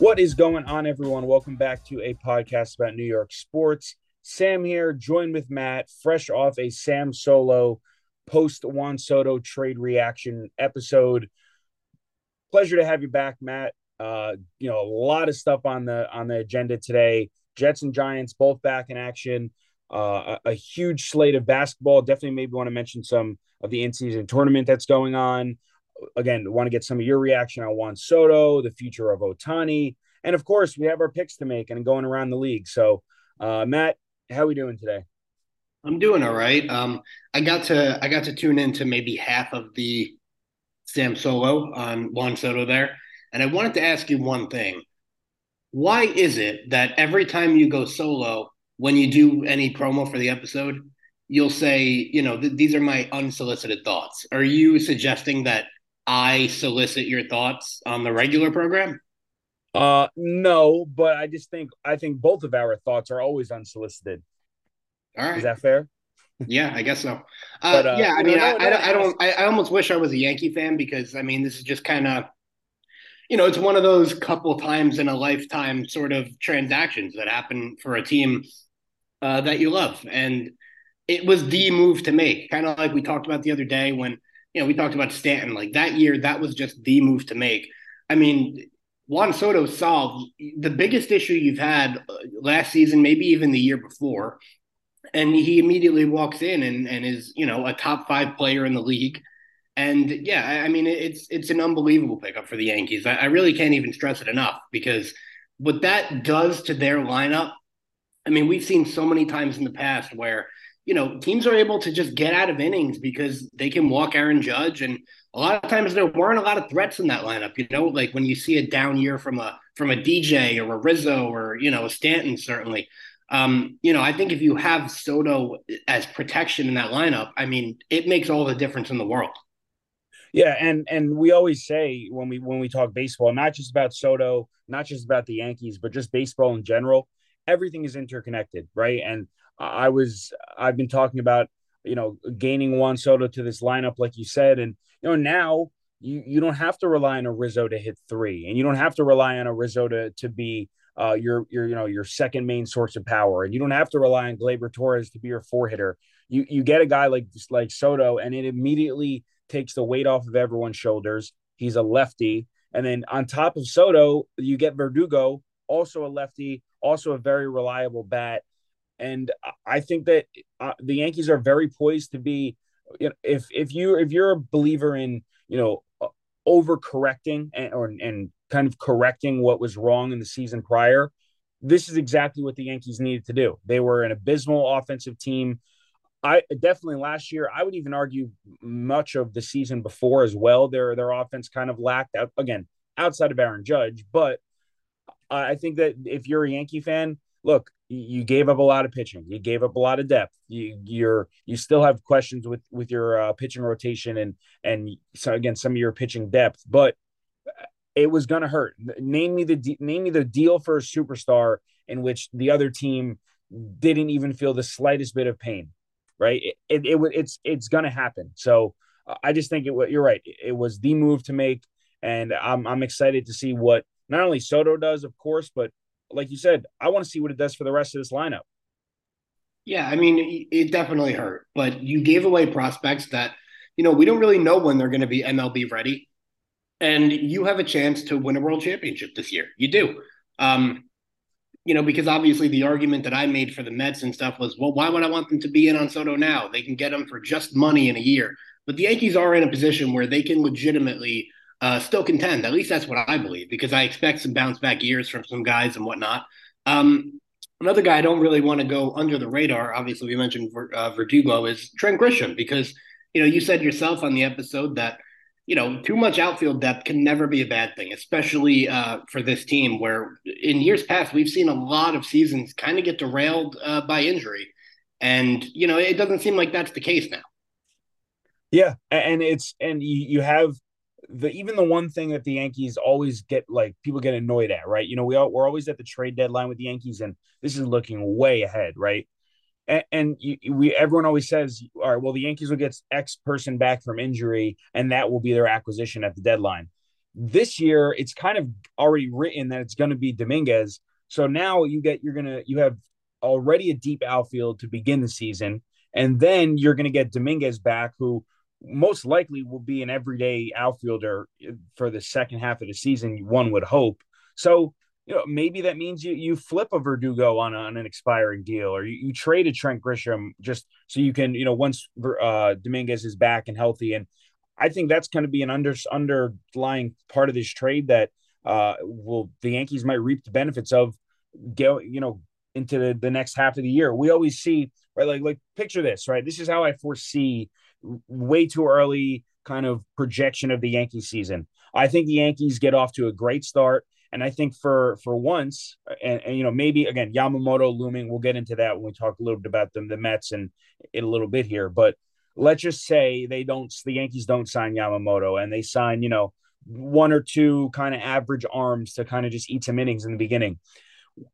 What is going on, everyone? Welcome back to a podcast about New York sports. Sam here, joined with Matt, fresh off a Sam Solo post Juan Soto trade reaction episode. Pleasure to have you back, Matt. Uh, you know, a lot of stuff on the on the agenda today. Jets and Giants both back in action. Uh, a, a huge slate of basketball. Definitely, maybe want to mention some of the in-season tournament that's going on again, want to get some of your reaction on Juan Soto, the future of Ohtani, and of course, we have our picks to make and going around the league. So, uh, Matt, how are we doing today? I'm doing all right. Um, I got to I got to tune into maybe half of the Sam Solo on Juan Soto there, and I wanted to ask you one thing. Why is it that every time you go solo, when you do any promo for the episode, you'll say, you know, th- these are my unsolicited thoughts? Are you suggesting that I solicit your thoughts on the regular program? Uh no, but I just think I think both of our thoughts are always unsolicited. All right. Is that fair? Yeah, I guess so. Uh, but, uh, yeah, I mean, I, I, I, don't. I, I almost wish I was a Yankee fan because I mean, this is just kind of, you know, it's one of those couple times in a lifetime sort of transactions that happen for a team uh, that you love, and it was the move to make. Kind of like we talked about the other day when you know, we talked about Stanton. Like that year, that was just the move to make. I mean, Juan Soto solved the biggest issue you've had uh, last season, maybe even the year before. And he immediately walks in and, and is, you know, a top five player in the league. And yeah, I mean, it's it's an unbelievable pickup for the Yankees. I, I really can't even stress it enough because what that does to their lineup. I mean, we've seen so many times in the past where you know, teams are able to just get out of innings because they can walk Aaron Judge. And a lot of times there weren't a lot of threats in that lineup. You know, like when you see a down year from a from a DJ or a Rizzo or you know a Stanton, certainly. Um, you know, I think if you have Soto as protection in that lineup, I mean, it makes all the difference in the world. Yeah, and and we always say when we when we talk baseball, not just about Soto, not just about the Yankees, but just baseball in general, everything is interconnected, right? And I was I've been talking about you know gaining Juan Soto to this lineup, like you said, and you know now you you don't have to rely on a Rizzo to hit three, and you don't have to rely on a Rizzo to to be uh, your your you know your second main source of power, and you don't have to rely on Gleyber Torres to be your four hitter. You you get a guy like like Soto, and it immediately takes the weight off of everyone's shoulders. He's a lefty, and then on top of Soto, you get Verdugo, also a lefty, also a very reliable bat. And I think that uh, the Yankees are very poised to be, you know, if if you if you're a believer in you know uh, overcorrecting and or and kind of correcting what was wrong in the season prior, this is exactly what the Yankees needed to do. They were an abysmal offensive team. I definitely last year, I would even argue much of the season before as well. Their their offense kind of lacked out again outside of Aaron Judge, but I think that if you're a Yankee fan, look, you gave up a lot of pitching. You gave up a lot of depth. You you're you still have questions with with your uh, pitching rotation and and so again some of your pitching depth, but it was going to hurt. Name me the name me the deal for a superstar in which the other team didn't even feel the slightest bit of pain, right? It it, it it's it's going to happen. So uh, I just think it. You're right. It was the move to make, and I'm I'm excited to see what not only Soto does, of course, but like you said, I want to see what it does for the rest of this lineup. Yeah, I mean, it definitely hurt, but you gave away prospects that, you know, we don't really know when they're going to be MLB ready. And you have a chance to win a world championship this year. You do. Um, you know, because obviously the argument that I made for the Mets and stuff was, well, why would I want them to be in on Soto now? They can get him for just money in a year. But the Yankees are in a position where they can legitimately uh, still contend. At least that's what I believe, because I expect some bounce back years from some guys and whatnot. Um, another guy I don't really want to go under the radar. Obviously, we mentioned uh, Verdugo is Trent Grisham because you know you said yourself on the episode that you know too much outfield depth can never be a bad thing, especially uh, for this team where in years past we've seen a lot of seasons kind of get derailed uh, by injury, and you know it doesn't seem like that's the case now. Yeah, and it's and you, you have the even the one thing that the Yankees always get like people get annoyed at, right? You know, we all, we're always at the trade deadline with the Yankees, and this is looking way ahead, right? And, and you, we everyone always says, all right, well, the Yankees will get X person back from injury, and that will be their acquisition at the deadline. This year, it's kind of already written that it's going to be Dominguez. So now you get you're gonna you have already a deep outfield to begin the season, and then you're gonna get Dominguez back, who most likely will be an everyday outfielder for the second half of the season. One would hope. So you know maybe that means you you flip a Verdugo on, a, on an expiring deal, or you, you trade a Trent Grisham just so you can you know once uh, Dominguez is back and healthy and I think that's going to be an under underlying part of this trade that uh, will the Yankees might reap the benefits of go you know into the, the next half of the year. We always see right like like picture this right. This is how I foresee way too early kind of projection of the Yankee season. I think the Yankees get off to a great start. And I think for for once, and, and, you know, maybe again Yamamoto looming. We'll get into that when we talk a little bit about them, the Mets, and in a little bit here. But let's just say they don't, the Yankees don't sign Yamamoto, and they sign, you know, one or two kind of average arms to kind of just eat some innings in the beginning.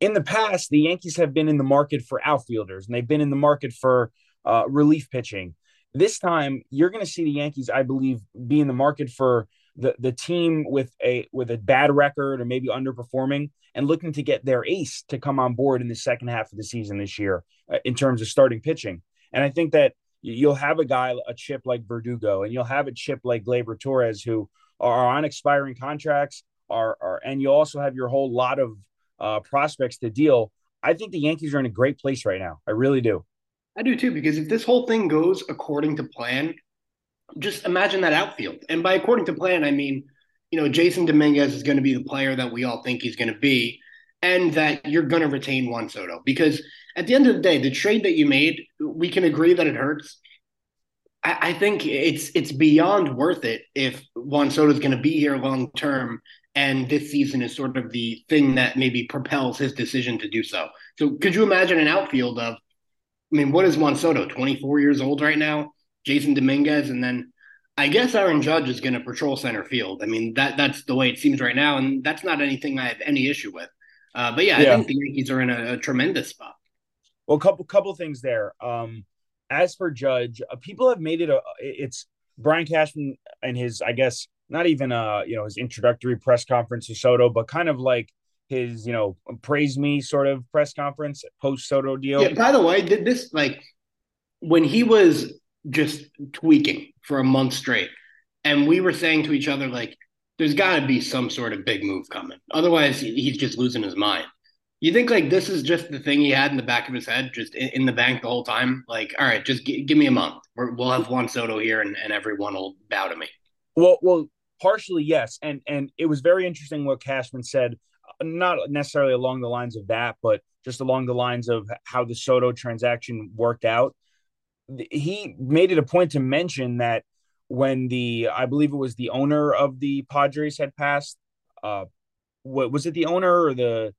In the past, the Yankees have been in the market for outfielders, and they've been in the market for uh, relief pitching. This time, you're going to see the Yankees, I believe, be in the market for the the team with a with a bad record or maybe underperforming and looking to get their ace to come on board in the second half of the season this year uh, in terms of starting pitching. And I think that you'll have a guy a chip like Verdugo and you'll have a chip like Gleyber Torres who are on expiring contracts are, are and you also have your whole lot of uh, prospects to deal. I think the Yankees are in a great place right now. I really do. I do too because if this whole thing goes according to plan, just imagine that outfield. And by according to plan, I mean, you know, Jasson Dominguez is going to be the player that we all think he's going to be, and that you're going to retain Juan Soto. Because at the end of the day, the trade that you made, we can agree that it hurts. I, I think it's it's beyond worth it if Juan Soto is going to be here long term, and this season is sort of the thing that maybe propels his decision to do so. So, could you imagine an outfield of? I mean, what is Juan Soto? Twenty four years old right now Jasson Dominguez, and then I guess Aaron Judge is going to patrol center field. I mean that that's the way it seems right now, and that's not anything I have any issue with. Uh, but yeah, yeah, I think the Yankees are in a, a, tremendous spot. Well, a couple couple things there. Um, as for Judge, uh, people have made it a it's Brian Cashman and his I guess not even uh you know his introductory press conference to Soto, but kind of like his you know praise me sort of press conference post Soto deal. Yeah. By the way, did this like when he was just tweaking for a month straight. And we were saying to each other, like, there's got to be some sort of big move coming. Otherwise, he's just losing his mind. You think like this is just the thing he had in the back of his head, just in, in the bank the whole time? Like, all right, just g- give me a month. we will have Juan Soto here, and, and everyone will bow to me. Well, well, partially yes, and and it was very interesting what Cashman said. Not necessarily along the lines of that, but just along the lines of how the Soto transaction worked out he made it a point to mention that when the I believe it was the owner of the Padres had passed. Uh, what was it? The owner or the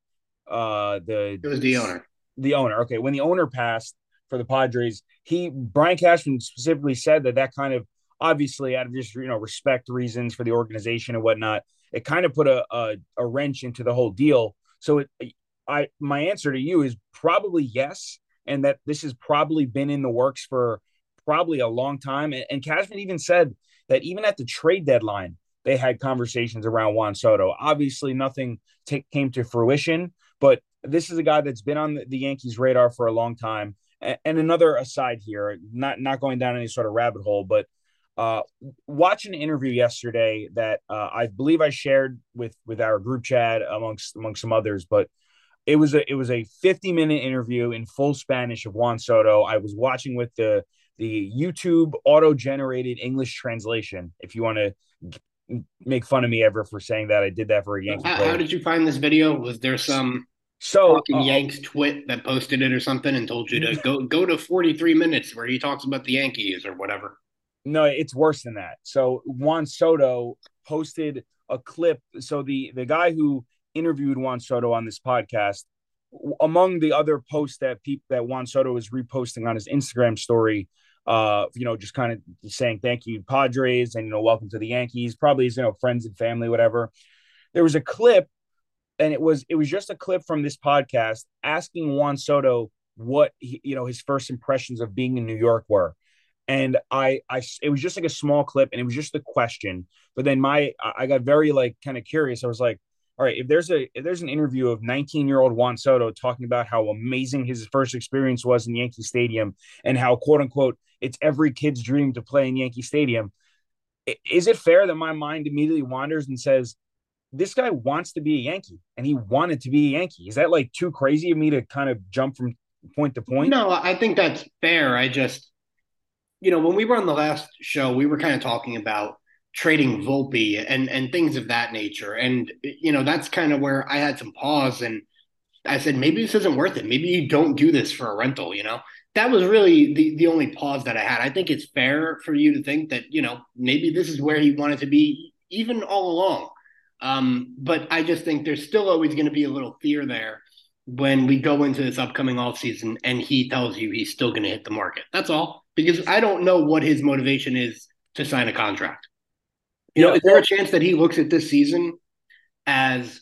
uh the it was the owner. The owner. Okay, when the owner passed for the Padres, he Brian Cashman specifically said that that kind of obviously out of just you know respect reasons for the organization and whatnot, it kind of put a a, a wrench into the whole deal. So it, I my answer to you is probably yes and that this has probably been in the works for probably a long time. And, and Cashman even said that even at the trade deadline, they had conversations around Juan Soto. Obviously, nothing t- came to fruition, but this is a guy that's been on the, the Yankees' radar for a long time. And, and, another aside here, not not going down any sort of rabbit hole, but uh, watching an interview yesterday that uh, I believe I shared with with our group chat amongst amongst some others, but it was a it was a 50 minute interview in full Spanish of Juan Soto. I was watching with the the YouTube auto generated English translation. If you want to make fun of me ever for saying that, I did that for a Yankee. How, how did you find this video? Was there some so uh, Yanks twit that posted it or something and told you to go go to 43 minutes where he talks about the Yankees or whatever? No, it's worse than that. So Juan Soto posted a clip. So the the guy who interviewed Juan Soto on this podcast. Among the other posts that people that Juan Soto was reposting on his Instagram story, uh, you know, just kind of saying thank you, Padres, and you know, welcome to the Yankees. Probably you know, friends and family, whatever. There was a clip, and it was it was just a clip from this podcast asking Juan Soto what he, you know his first impressions of being in New York were, and I, I, it was just like a small clip, and it was just the question. But then my, I got very like kind of curious. I was like, all right, if there's a if there's an interview of 19 year old Juan Soto talking about how amazing his first experience was in Yankee Stadium and how quote unquote it's every kid's dream to play in Yankee Stadium, is it fair that my mind immediately wanders and says, this guy wants to be a Yankee and he wanted to be a Yankee? Is that like too crazy of me to kind of jump from point to point? No, I think that's fair. I just, you know, when we were on the last show, we were kind of talking about trading Volpe and and things of that nature. And you know, that's kind of where I had some pause and I said, maybe this isn't worth it. Maybe you don't do this for a rental, you know? That was really the, the only pause that I had. I think it's fair for you to think that, you know, maybe this is where he wanted to be even all along. Um, but I just think there's still always going to be a little fear there when we go into this upcoming off season and he tells you he's still going to hit the market. That's all. Because I don't know what his motivation is to sign a contract. You know, is there a chance that he looks at this season as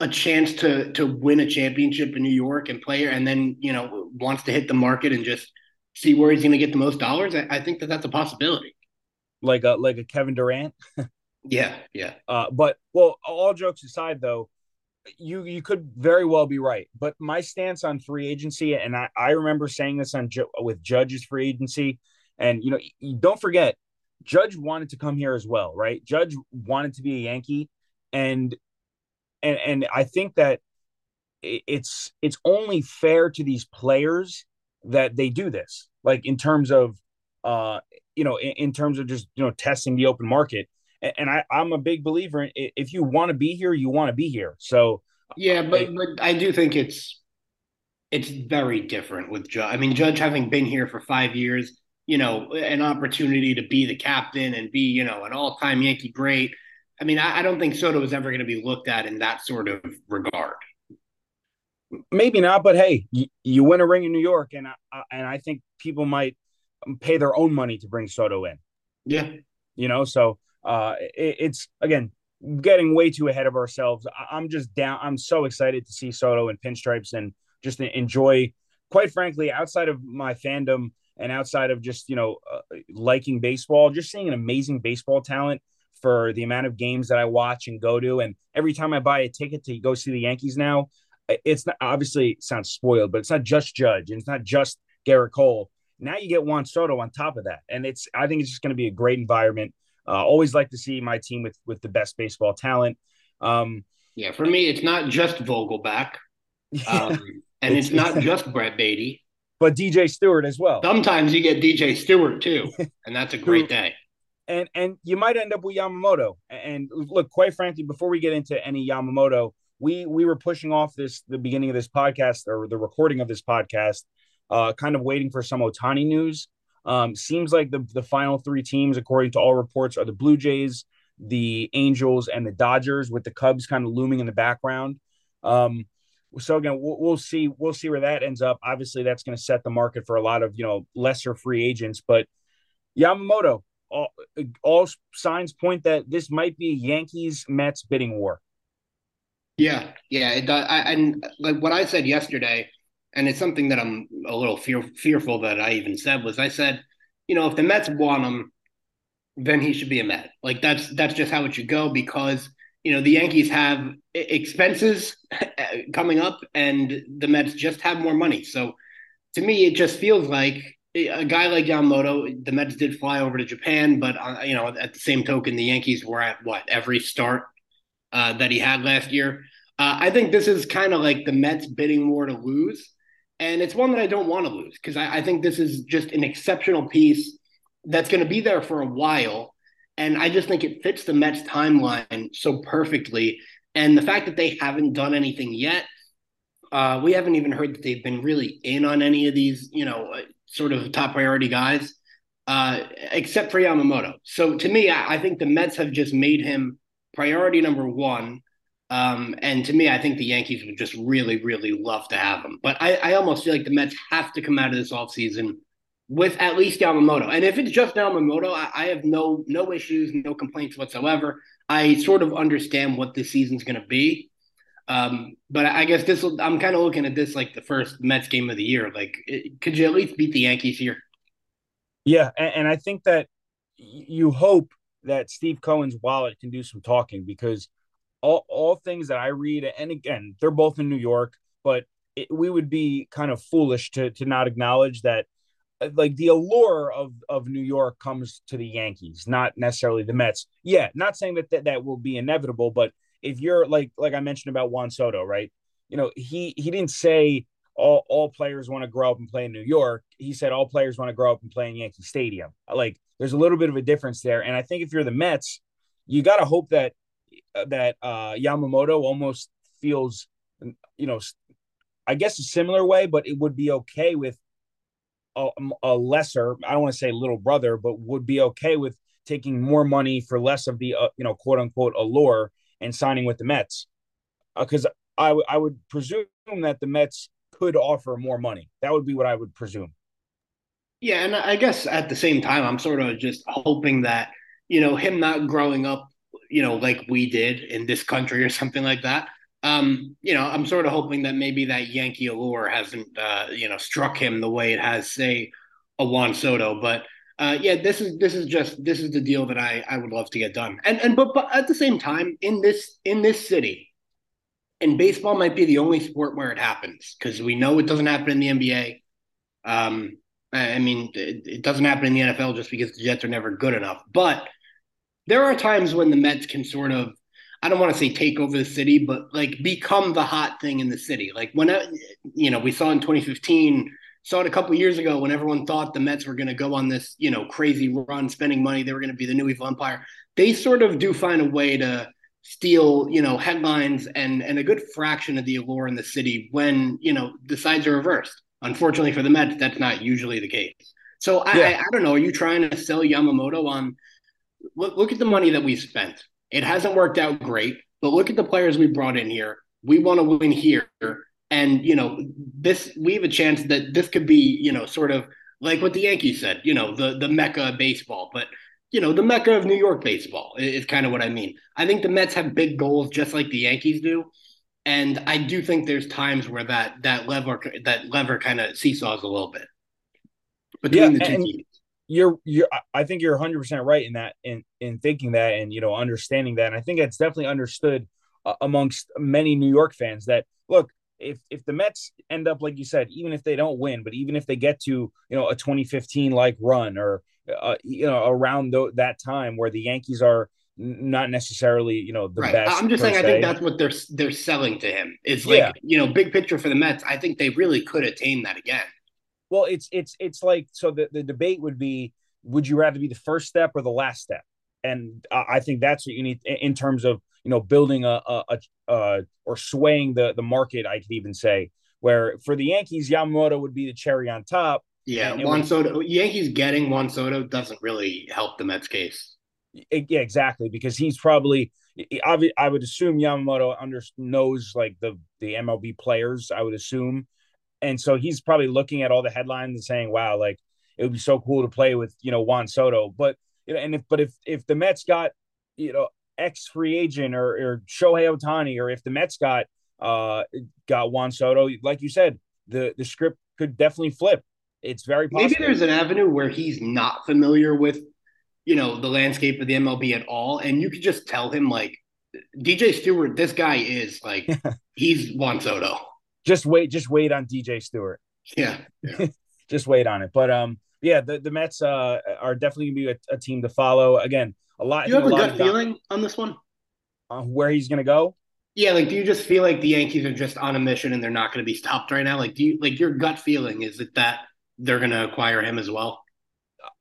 a chance to to win a championship in New York and play, and then you know wants to hit the market and just see where he's going to get the most dollars? I, I, think that that's a possibility. Like a like a Kevin Durant. yeah, yeah. Uh, but well, all jokes aside, though, you you could very well be right. But my stance on free agency, and I I remember saying this on with Judge's free agency, and you know, don't forget Judge wanted to come here as well, right? Judge wanted to be a Yankee, and and and I think that it's it's only fair to these players that they do this, like in terms of uh you know in, in terms of just you know testing the open market. And, I I'm a big believer in if you want to be here, you want to be here. So yeah, but I, but I do think it's it's very different with Judge. I mean, Judge having been here for five years you know, an opportunity to be the captain and be, you know, an all time Yankee great. I mean, I, I don't think Soto is ever going to be looked at in that sort of regard. Maybe not, but hey, you, you win a ring in New York, and I, and I think people might um, pay their own money to bring Soto in. Yeah, you know, so uh, it, it's again getting way too ahead of ourselves. I, I'm just down. I'm so excited to see Soto and pinstripes and just enjoy. Quite frankly, outside of my fandom, and outside of just you know uh, liking baseball, just seeing an amazing baseball talent for the amount of games that I watch and go to, and every time I buy a ticket to go see the Yankees now, it's not obviously it sounds spoiled, but it's not just Judge and it's not just Gerrit Cole. Now you get Juan Soto on top of that, and it's I think it's just going to be a great environment. Uh, always like to see my team with with the best baseball talent. Um, yeah, for me, it's not just Vogelbach, um, and it's, it's not just Brett Baty, but DJ Stewart as well. Sometimes you get DJ Stewart too, and that's a great day. And and you might end up with Yamamoto. And look, quite frankly, before we get into any Yamamoto, we we were pushing off this the beginning of this podcast or the recording of this podcast, uh, kind of waiting for some Ohtani news. Um, seems like the the final three teams, according to all reports, are the Blue Jays, the Angels, and the Dodgers, with the Cubs kind of looming in the background. Um, so again, we'll, we'll, see. We'll see where that ends up. Obviously, that's going to set the market for a lot of you know lesser free agents. But Yamamoto, all, all signs point that this might be Yankees Mets bidding war. Yeah, yeah, it does. I, and like what I said yesterday, and it's something that I'm a little fear, fearful that I even said was I said, you know, if the Mets want him, then he should be a Met. Like that's that's just how it should go because you know the Yankees have expenses coming up, and the Mets just have more money. So to me, it just feels like a guy like Yamamoto. The Mets did fly over to Japan, but uh, you know, at the same token, the Yankees were at what every start uh, that he had last year. Uh, I think this is kind of like the Mets bidding more to lose, and it's one that I don't want to lose because I, I think this is just an exceptional piece that's going to be there for a while and I just think it fits the Mets timeline so perfectly. And the fact that they haven't done anything yet, uh, we haven't even heard that they've been really in on any of these, you know, uh, sort of top priority guys, uh, except for Yamamoto. So to me, I, I, think the Mets have just made him priority number one. Um, and to me, I think the Yankees would just really, really love to have him. But I, I almost feel like the Mets have to come out of this offseason with at least Yamamoto. And if it's just Yamamoto, I, I have no no issues, no complaints whatsoever. I sort of understand what this season's going to be. Um, but I guess this will, I'm kind of looking at this like the first Mets game of the year. Like, it, could you at least beat the Yankees here? Yeah, and, and I think that you hope that Steve Cohen's wallet can do some talking because all all things that I read, and again, they're both in New York, but it, we would be kind of foolish to to not acknowledge that uh, like the allure of of New York comes to the Yankees, not necessarily the Mets. Yeah, not saying that that, that will be inevitable, but if you're like like I mentioned about Juan Soto, right? You know, he he didn't say all, all players want to grow up and play in New York. He said all players want to grow up and play in Yankee Stadium. Like there's a little bit of a difference there. And I think if you're the Mets, you got to hope that that uh, Yamamoto almost feels, you know, I guess a similar way, but it would be okay with a, a lesser. I don't want to say little brother, but would be okay with taking more money for less of the uh, you know quote unquote allure and signing with the Mets because uh, I, w- I would presume that the Mets could offer more money. That would be what I would presume. Yeah, and I guess at the same time, I'm sort of just hoping that you know him not growing up, you know, like we did in this country or something like that. Um, you know, I'm sort of hoping that maybe that Yankee allure hasn't, uh, you know, struck him the way it has, say, a Juan Soto. But uh, yeah, this is this is just this is the deal that I I would love to get done. And and but but at the same time, in this in this city, and baseball might be the only sport where it happens because we know it doesn't happen in the NBA. Um, I mean, it, it, doesn't happen in the NFL just because the Jets are never good enough. But there are times when the Mets can sort of, I don't want to say take over the city, but like become the hot thing in the city. Like when, I, you know, we saw in 2015, saw it a couple years ago when everyone thought the Mets were going to go on this, you know, crazy run, spending money. They were going to be the new evil empire. They sort of do find a way to steal, you know, headlines and and a good fraction of the allure in the city when you know the sides are reversed. Unfortunately for the Mets, that's not usually the case. So I, yeah. I, I, don't know. Are you trying to sell Yamamoto on? Look, look at the money that we spent. It hasn't worked out great, but look at the players we brought in here. We want to win here, and you know this. We have a chance that this could be, you know, sort of like what the Yankees said. You know, the the mecca of baseball, but you know, the mecca of New York baseball is kind of what I mean. I think the Mets have big goals just like the Yankees do. And I do think there's times where that that lever that lever kind of seesaws a little bit between yeah, the two teams. You're you're I think you're 100 percent right in that in in thinking that and you know understanding that. And I think it's definitely understood uh, amongst many New York fans that look if if the Mets end up like you said, even if they don't win, but even if they get to you know a 2015 like run or uh, you know around th- that time where the Yankees are not necessarily you know the right. best. I'm just saying se. I think that's what they're they're selling to him. It's like yeah. you know big picture for the Mets. I think they really could attain that again. Well, it's it's it's like so the the debate would be would you rather be the first step or the last step? And I think that's what you need in terms of you know building a, a, a, a or swaying the the market. I could even say where for the Yankees, Yamamoto would be the cherry on top. Yeah, Juan Soto. Yankees getting Juan Soto doesn't really help the Mets case. Yeah, exactly. Because he's probably, I would assume Yamamoto under knows like the the MLB players. I would assume, and so he's probably looking at all the headlines and saying, "Wow, like it would be so cool to play with you know Juan Soto." But you know, and if but if if the Mets got you know ex free agent or or Shohei Ohtani, or if the Mets got uh got Juan Soto, like you said, the the script could definitely flip. It's very possible. Maybe there's an avenue where he's not familiar with you know, the landscape of the MLB at all. And you could just tell him like DJ Stewart, this guy is like he's Juan Soto. Just wait, just wait on DJ Stewart. Yeah. yeah. just wait on it. But um yeah, the, the Mets uh, are definitely gonna be a, a, team to follow. Again, a lot. Do you have a, gut feeling on this one? Uh, where he's gonna go? Yeah, like do you just feel like the Yankees are just on a mission and they're not going to be stopped right now? Like, do you like your gut feeling is it that they're going to acquire him as well?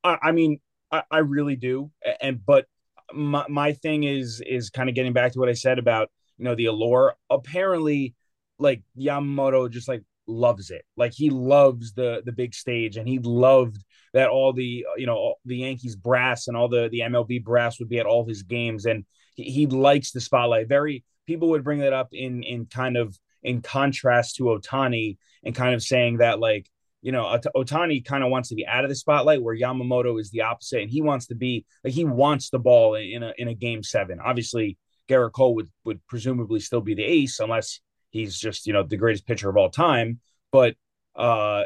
I, I mean, I, I really do. And but my my thing is is kind of getting back to what I said about you know the allure. Apparently, like Yamamoto just like loves it. Like he loves the the big stage, and he loved that all the you know the Yankees brass and all the the MLB brass would be at all his games, and he, he likes the spotlight. Very people would bring that up in in kind of in contrast to Ohtani, and kind of saying that like you know, Ohtani kind of wants to be out of the spotlight, where Yamamoto is the opposite, and he wants to be like he wants the ball in a in a game seven. Obviously, Gerrit Cole would would presumably still be the ace unless he's just you know the greatest pitcher of all time. But uh,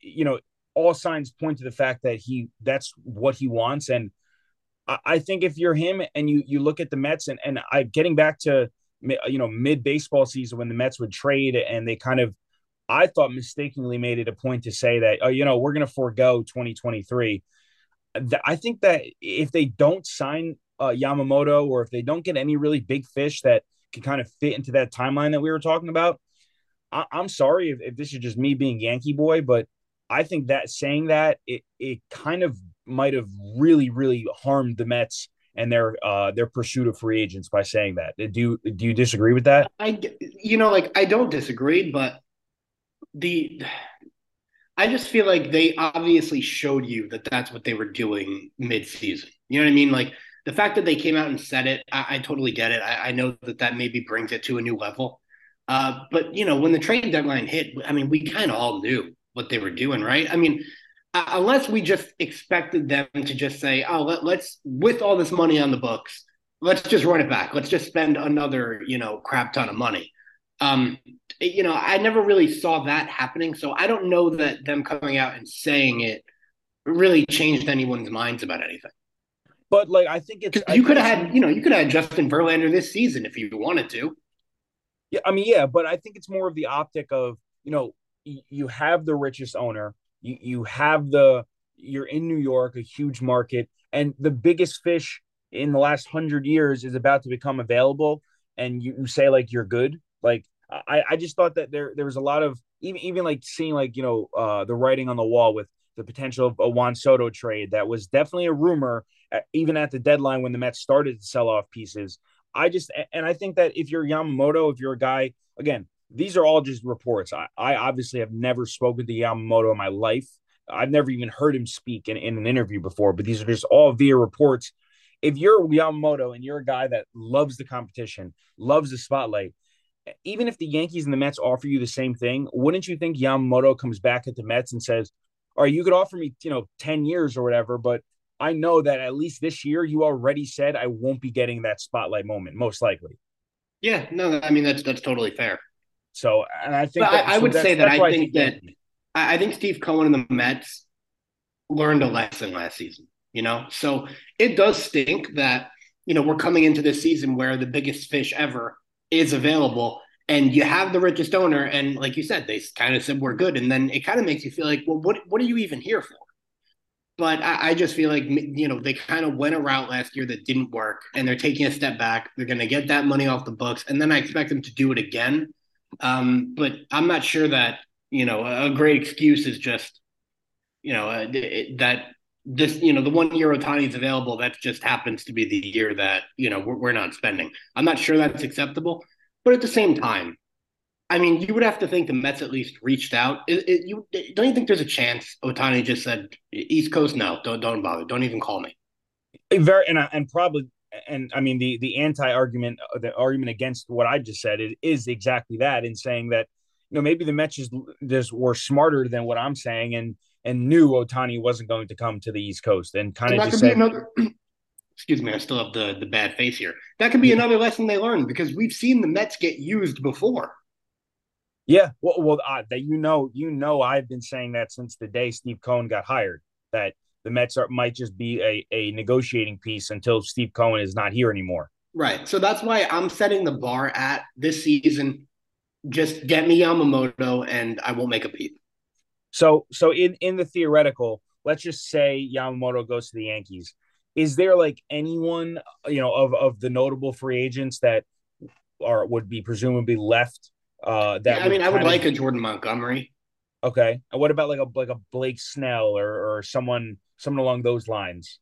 you know, all signs point to the fact that he that's what he wants. And I, I think if you're him and you you look at the Mets and and I getting back to you know mid baseball season when the Mets would trade and they kind of I thought mistakenly made it a point to say that oh you know we're going to forego 2023. I think that if they don't sign uh, Yamamoto or if they don't get any really big fish that can kind of fit into that timeline that we were talking about, I- am sorry if, if this is just me being Yankee boy, but I think that saying that it it kind of might have really really harmed the Mets and their uh their pursuit of free agents by saying that. Do do you disagree with that? I you know like I don't disagree, but the I just feel like they obviously showed you that that's what they were doing mid-season. You know what I mean? Like the fact that they came out and said it, I, I totally get it. I, I, know that that maybe brings it to a new level. Uh, but you know, when the trade deadline hit, I mean, we kind of all knew what they were doing, right? I mean, unless we just expected them to just say, "Oh, let, let's with all this money on the books, let's just run it back. Let's just spend another, you know, crap ton of money." Um, you know, I never really saw that happening, so I don't know that them coming out and saying it really changed anyone's minds about anything. But like, I think it's you could have had, you know, you could have had Justin Verlander this season if you wanted to. Yeah, I mean, yeah, but I think it's more of the optic of you know you have the richest owner, you you have the you're in New York, a huge market, and the biggest fish in the last hundred years is about to become available, and you, you say like you're good. Like I I just thought that there there was a lot of even even like seeing like you know uh the writing on the wall with the potential of a Juan Soto trade that was definitely a rumor Uh, even at the deadline when the Mets started to sell off pieces. I just and I think that if you're Yamamoto, if you're a guy again, these are all just reports. I, I obviously have never spoken to Yamamoto in my life. I've never even heard him speak in, in an interview before, but these are just all via reports. If you're Yamamoto and you're a guy that loves the competition, loves the spotlight, even if the Yankees and the Mets offer you the same thing, wouldn't you think Yamamoto comes back at the Mets and says, "All right, you could offer me, you know, ten years or whatever, but I know that at least this year you already said I won't be getting that spotlight moment, most likely. Yeah, no, I mean that's that's totally fair. So, and I think that, I, I would say that I think, that I think Steve Cohen and the Mets learned a lesson last season. You know, so it does stink that you know we're coming into this season where the biggest fish ever is available, and you have the richest owner, and like you said, they kind of said we're good, and then it kind of makes you feel like, well, what what are you even here for? But I, I just feel like you know they kind of went a route last year that didn't work, and they're taking a step back. They're going to get that money off the books, and then I expect them to do it again. Um, but I'm not sure that you know a great excuse is just you know uh, that this you know the one year Ohtani is available that just happens to be the year that you know we're, we're not spending. I'm not sure that's acceptable, but at the same time, I mean, you would have to think the Mets at least reached out. It, it, you don't you think there's a chance Ohtani just said East Coast? No, don't don't bother. Don't even call me. Very and and probably and I mean the the anti argument the argument against what I just said is, is exactly that in saying that you know maybe the Mets just, just were smarter than what I'm saying and and knew Ohtani wasn't going to come to the East Coast and kind of just said. Another, excuse me, I still have the the bad face here. That could be another lesson they learned because we've seen the Mets get used before. Yeah, well, well uh, that you know, you know, I've been saying that since the day Steve Cohen got hired. That the Mets are, might just be a, a negotiating piece until Steve Cohen is not here anymore. Right. So that's why I'm setting the bar at this season. Just get me Yamamoto, and I won't make a peep. So, so in in the theoretical, let's just say Yamamoto goes to the Yankees. Is there like anyone you know of of the notable free agents that are would be presumably left uh, that yeah, I mean, I would like of... a Jordan Montgomery. Okay, and what about like a like a Blake Snell or or someone someone along those lines?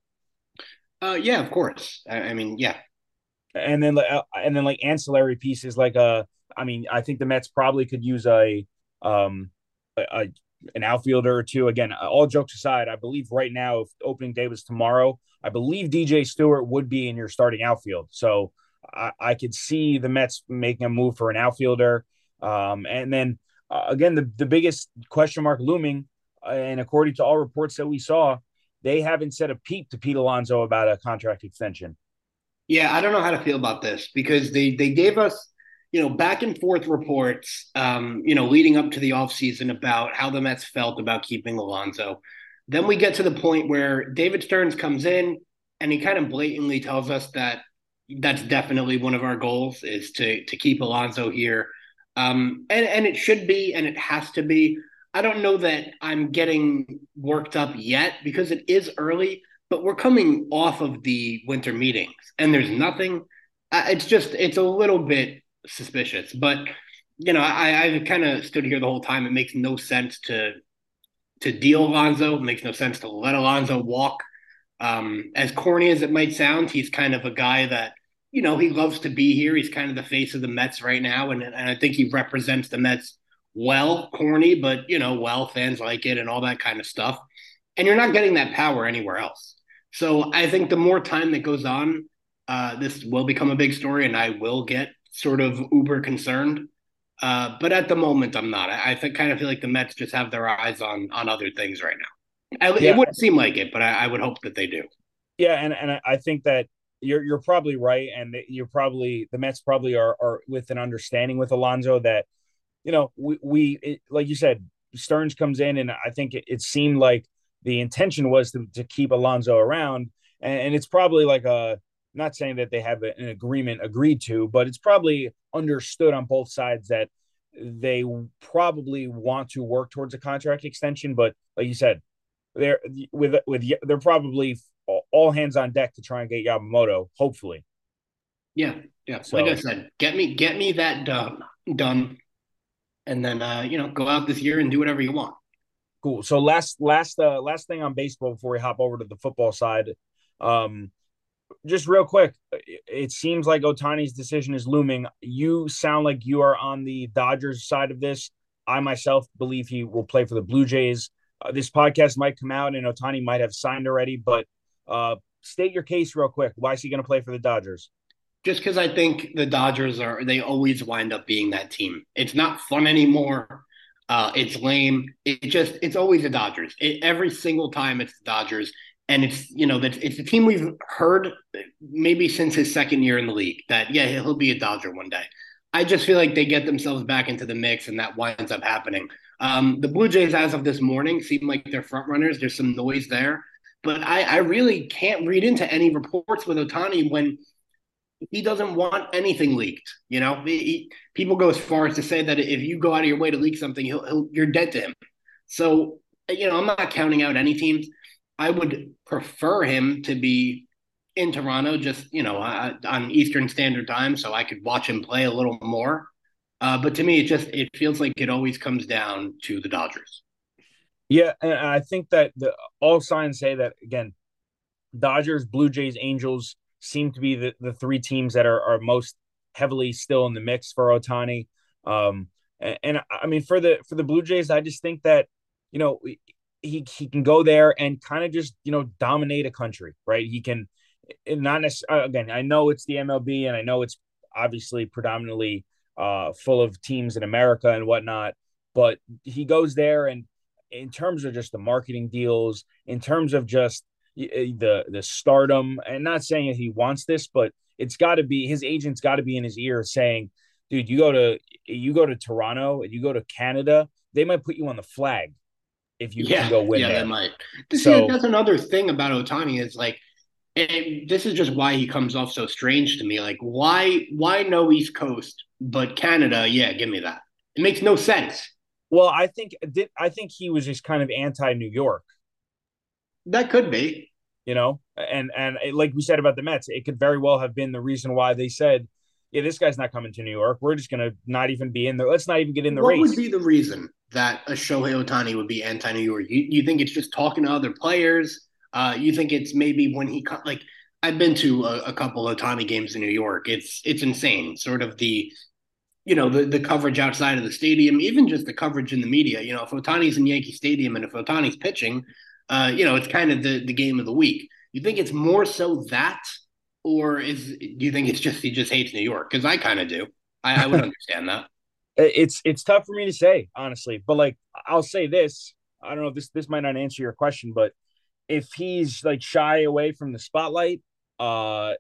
Uh, yeah, of course. I, I mean, yeah. And then uh, and then like ancillary pieces like uh I mean, I think the Mets probably could use a um a, a an outfielder or two. Again, all jokes aside, I believe right now, if opening day was tomorrow, I believe DJ Stewart would be in your starting outfield. So I, I could see the Mets making a move for an outfielder. Um, and then uh, again, the, the biggest question mark looming, uh, and according to all reports that we saw, they haven't said a peep to Pete Alonso about a contract extension. Yeah, I don't know how to feel about this because they they gave us, you know, back and forth reports, um, you know, leading up to the offseason about how the Mets felt about keeping Alonso. Then we get to the point where David Stearns comes in and he kind of blatantly tells us that that's definitely one of our goals is to to keep Alonso here. Um, and and it should be and it has to be. I don't know that I'm getting worked up yet because it is early, but we're coming off of the winter meetings and there's nothing. Uh, it's just it's a little bit suspicious, but you know I I kind of stood here the whole time. It makes no sense to to deal Alonso. It makes no sense to let Alonso walk. Um, as corny as it might sound, he's kind of a guy that you know he loves to be here. He's kind of the face of the Mets right now, and, and I think he represents the Mets well. Corny, but you know, well, fans like it and all that kind of stuff. And you're not getting that power anywhere else. So I think the more time that goes on, uh, this will become a big story, and I will get sort of uber concerned. Uh, but at the moment, I'm not. I, I think, kind of feel like the Mets just have their eyes on on other things right now. I, yeah. It wouldn't seem like it, but I, I, would hope that they do. Yeah, and and I think that you're you're probably right, and you're probably the Mets probably are are with an understanding with Alonso that you know we we it, like you said Stearns comes in, and I think it, it seemed like the intention was to, to keep Alonso around, and, and it's probably like a not saying that they have an agreement agreed to, but it's probably understood on both sides that they probably want to work towards a contract extension. But like you said, they're with with they're probably all hands on deck to try and get Yamamoto. Hopefully. Yeah, yeah. So, like I said, get me get me that done done, and then uh, you know go out this year and do whatever you want. Cool. So last last uh, last thing on baseball before we hop over to the football side. Um, just real quick, it seems like Ohtani's decision is looming. You sound like you are on the Dodgers side of this. I myself believe he will play for the Blue Jays. Uh, this podcast might come out and Ohtani might have signed already, but uh, state your case real quick. Why is he going to play for the Dodgers? Just because I think the Dodgers are, they always wind up being that team. It's not fun anymore. Uh, it's lame. It just, it's always the Dodgers. It, every single time it's the Dodgers and it's you know that it's a team we've heard maybe since his second year in the league that yeah he'll be a Dodger one day. I just feel like they get themselves back into the mix, and that winds up happening. Um, the Blue Jays, as of this morning, seem like they're front runners. There's some noise there, but I, I really can't read into any reports with Ohtani when he doesn't want anything leaked. You know, he, people go as far as to say that if you go out of your way to leak something, he'll, he'll, you're dead to him. So, you know, I'm not counting out any teams. I would prefer him to be in Toronto, just you know, uh, on Eastern Standard Time, so I could watch him play a little more. Uh, but to me, it just it feels like it always comes down to the Dodgers. Yeah, and I think that the all signs say that again, Dodgers, Blue Jays, Angels seem to be the, the three teams that are, are most heavily still in the mix for Ohtani. Um, and, and I mean for the for the Blue Jays, I just think that you know he he can go there and kind of just you know dominate a country, right? He can not necessarily uh, again. I know it's the MLB, and I know it's obviously predominantly uh, full of teams in America and whatnot, but he goes there and in terms of just the marketing deals, in terms of just the the stardom, and not saying that he wants this, but it's got to be his agent's got to be in his ear saying, "Dude, you go to you go to Toronto and you go to Canada, they might put you on the flag if you yeah, can go win. Yeah, there. they might. This so, is, that's another thing about Ohtani is like, and this is just why he comes off so strange to me. Like, why why no East Coast, but Canada? Yeah, give me that. It makes no sense. Well, I think I think he was just kind of anti New York. That could be. You know, and and like we said about the Mets, it could very well have been the reason why they said yeah, this guy's not coming to New York. We're just gonna not even be in there. Let's not even get in the what race. What would be the reason that a Shohei Ohtani would be anti New York? You, you think it's just talking to other players? Uh, you think it's maybe when he like I've been to a, a couple Ohtani games in New York. It's it's insane. Sort of the you know the the coverage outside of the stadium, even just the coverage in the media. You know, if Ohtani's in Yankee Stadium and if Ohtani's pitching, uh, you know, it's kind of the the game of the week. You think it's more so that or is do you think it's just he just hates New York? Because I kind of do. I, I would understand that. It's it's tough for me to say honestly, but like I'll say this. I don't know if this this might not answer your question, but if he's like shy away from the spotlight, uh,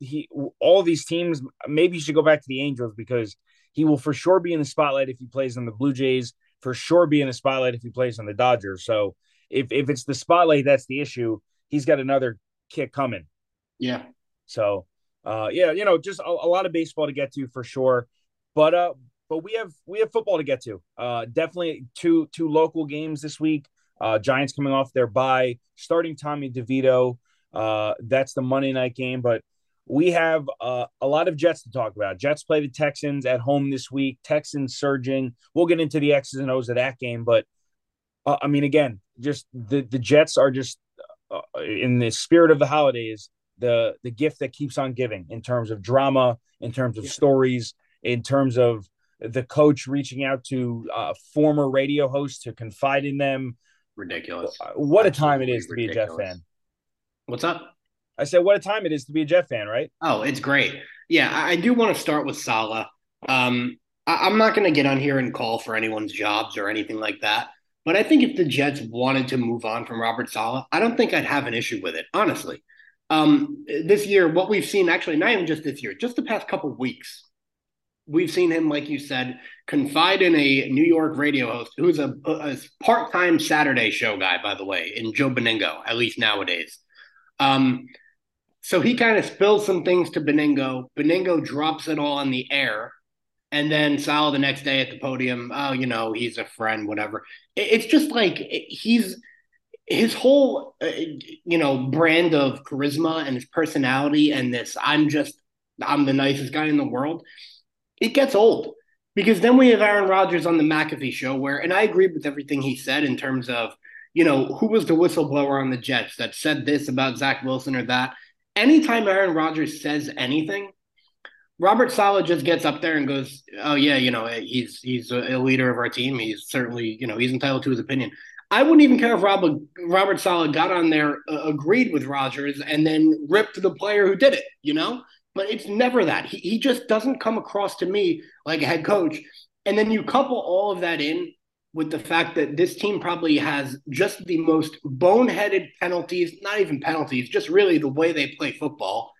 he all these teams. Maybe you should go back to the Angels because he will for sure be in the spotlight if he plays on the Blue Jays. For sure, be in the spotlight if he plays on the Dodgers. So if if it's the spotlight that's the issue, he's got another kick coming. Yeah. So uh, yeah, you know, just a, a, lot of baseball to get to for sure. But uh, but we have we have football to get to. Uh, definitely two two local games this week. Uh, Giants coming off their bye, starting Tommy DeVito. Uh, that's the Monday night game, but we have uh, a lot of Jets to talk about. Jets play the Texans at home this week. Texans surging. We'll get into the X's and O's of that game, but uh, I mean, again, just the the Jets are just uh, in the spirit of the holidays the the gift that keeps on giving in terms of drama, in terms of yeah. stories, in terms of the coach reaching out to uh, former radio hosts to confide in them. Ridiculous. What Absolutely a time it is to ridiculous. be a Jet fan. What's up? I said, what a time it is to be a Jet fan, right? Oh, it's great. Yeah, I do want to start with Saleh. Um, I- I'm not going to get on here and call for anyone's jobs or anything like that. But I think if the Jets wanted to move on from Robert Saleh, I don't think I'd have an issue with it, honestly. Um, this year, what we've seen, actually, not even just this year, just the past couple weeks, we've seen him, like you said, confide in a New York radio host who's a, a part time Saturday show guy, by the way, in Joe Benigno, at least nowadays. Um, so he kind of spills some things to Benigno. Benigno drops it all in the air. And then Saleh the next day at the podium, oh, you know, he's a friend, whatever. It's just like he's his whole uh, you know brand of charisma and his personality and this i'm just i'm the nicest guy in the world it gets old because then we have aaron rodgers on the mcafee show where and i agree with everything he said in terms of you know who was the whistleblower on the jets that said this about zach wilson or that anytime aaron rodgers says anything Robert Saleh just gets up there and goes, "Oh yeah, you know, he's he's a leader of our team. He's certainly, you know, he's entitled to his opinion." I wouldn't even care if Robert, Robert Saleh got on there, uh, agreed with Rodgers, and then ripped the player who did it, you know? But it's never that. He, he just doesn't come across to me like a head coach. And then you couple all of that in with the fact that this team probably has just the most boneheaded penalties, not even penalties, just really the way they play football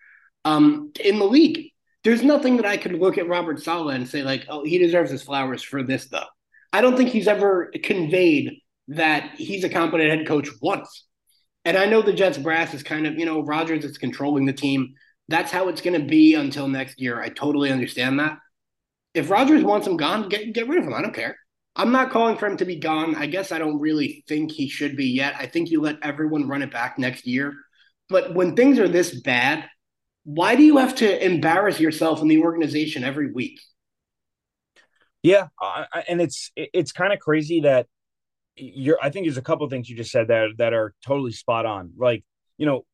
um, in the league. There's nothing that I could look at Robert Saleh and say, like, oh, he deserves his flowers for this, though. I don't think he's ever conveyed that he's a competent head coach once. And I know the Jets brass is kind of, you know, Rodgers is controlling the team. That's how it's going to be until next year. I totally understand that. If Rodgers wants him gone, get get rid of him. I don't care. I'm not calling for him to be gone. I guess I don't really think he should be yet. I think you let everyone run it back next year. But when things are this bad, why do you have to embarrass yourself in the organization every week? Yeah, and it's it's kind of crazy that you're I think there's a couple of things you just said that that are totally spot on. Like, you know,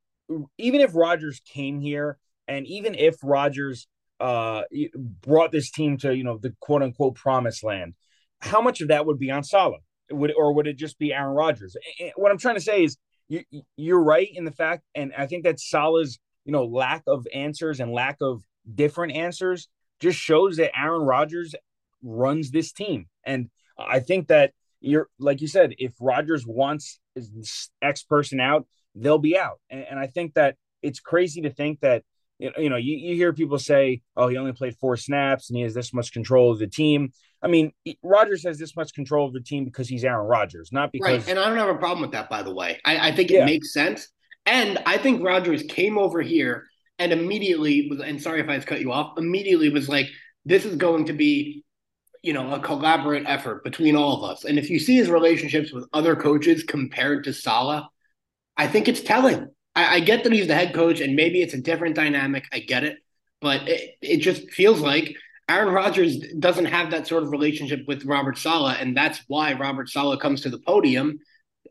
even if Rodgers came here and even if Rodgers uh brought this team to, you know, the quote unquote promised land, how much of that would be on Saleh? Would or would it just be Aaron Rodgers? What I'm trying to say is you you're right in the fact, and I think that Saleh's you know, lack of answers and lack of different answers just shows that Aaron Rodgers runs this team. And I think that you're like you said, if Rodgers wants X person out, they'll be out. And, and I think that it's crazy to think that you know you, you hear people say, "Oh, he only played four snaps and he has this much control of the team." I mean, Rodgers has this much control of the team because he's Aaron Rodgers, not because. Right, and I don't have a problem with that. By the way, I, I think it yeah. makes sense, and I think Rodgers came over here and immediately was. And sorry if I cut you off. Immediately was like, "This is going to be you know, a collaborate effort between all of us. And if you see his relationships with other coaches compared to Saleh, I think it's telling. I, I, get that he's the head coach and maybe it's a different dynamic. I get it. But it, it just feels like Aaron Rodgers doesn't have that sort of relationship with Robert Saleh. And that's why Robert Saleh comes to the podium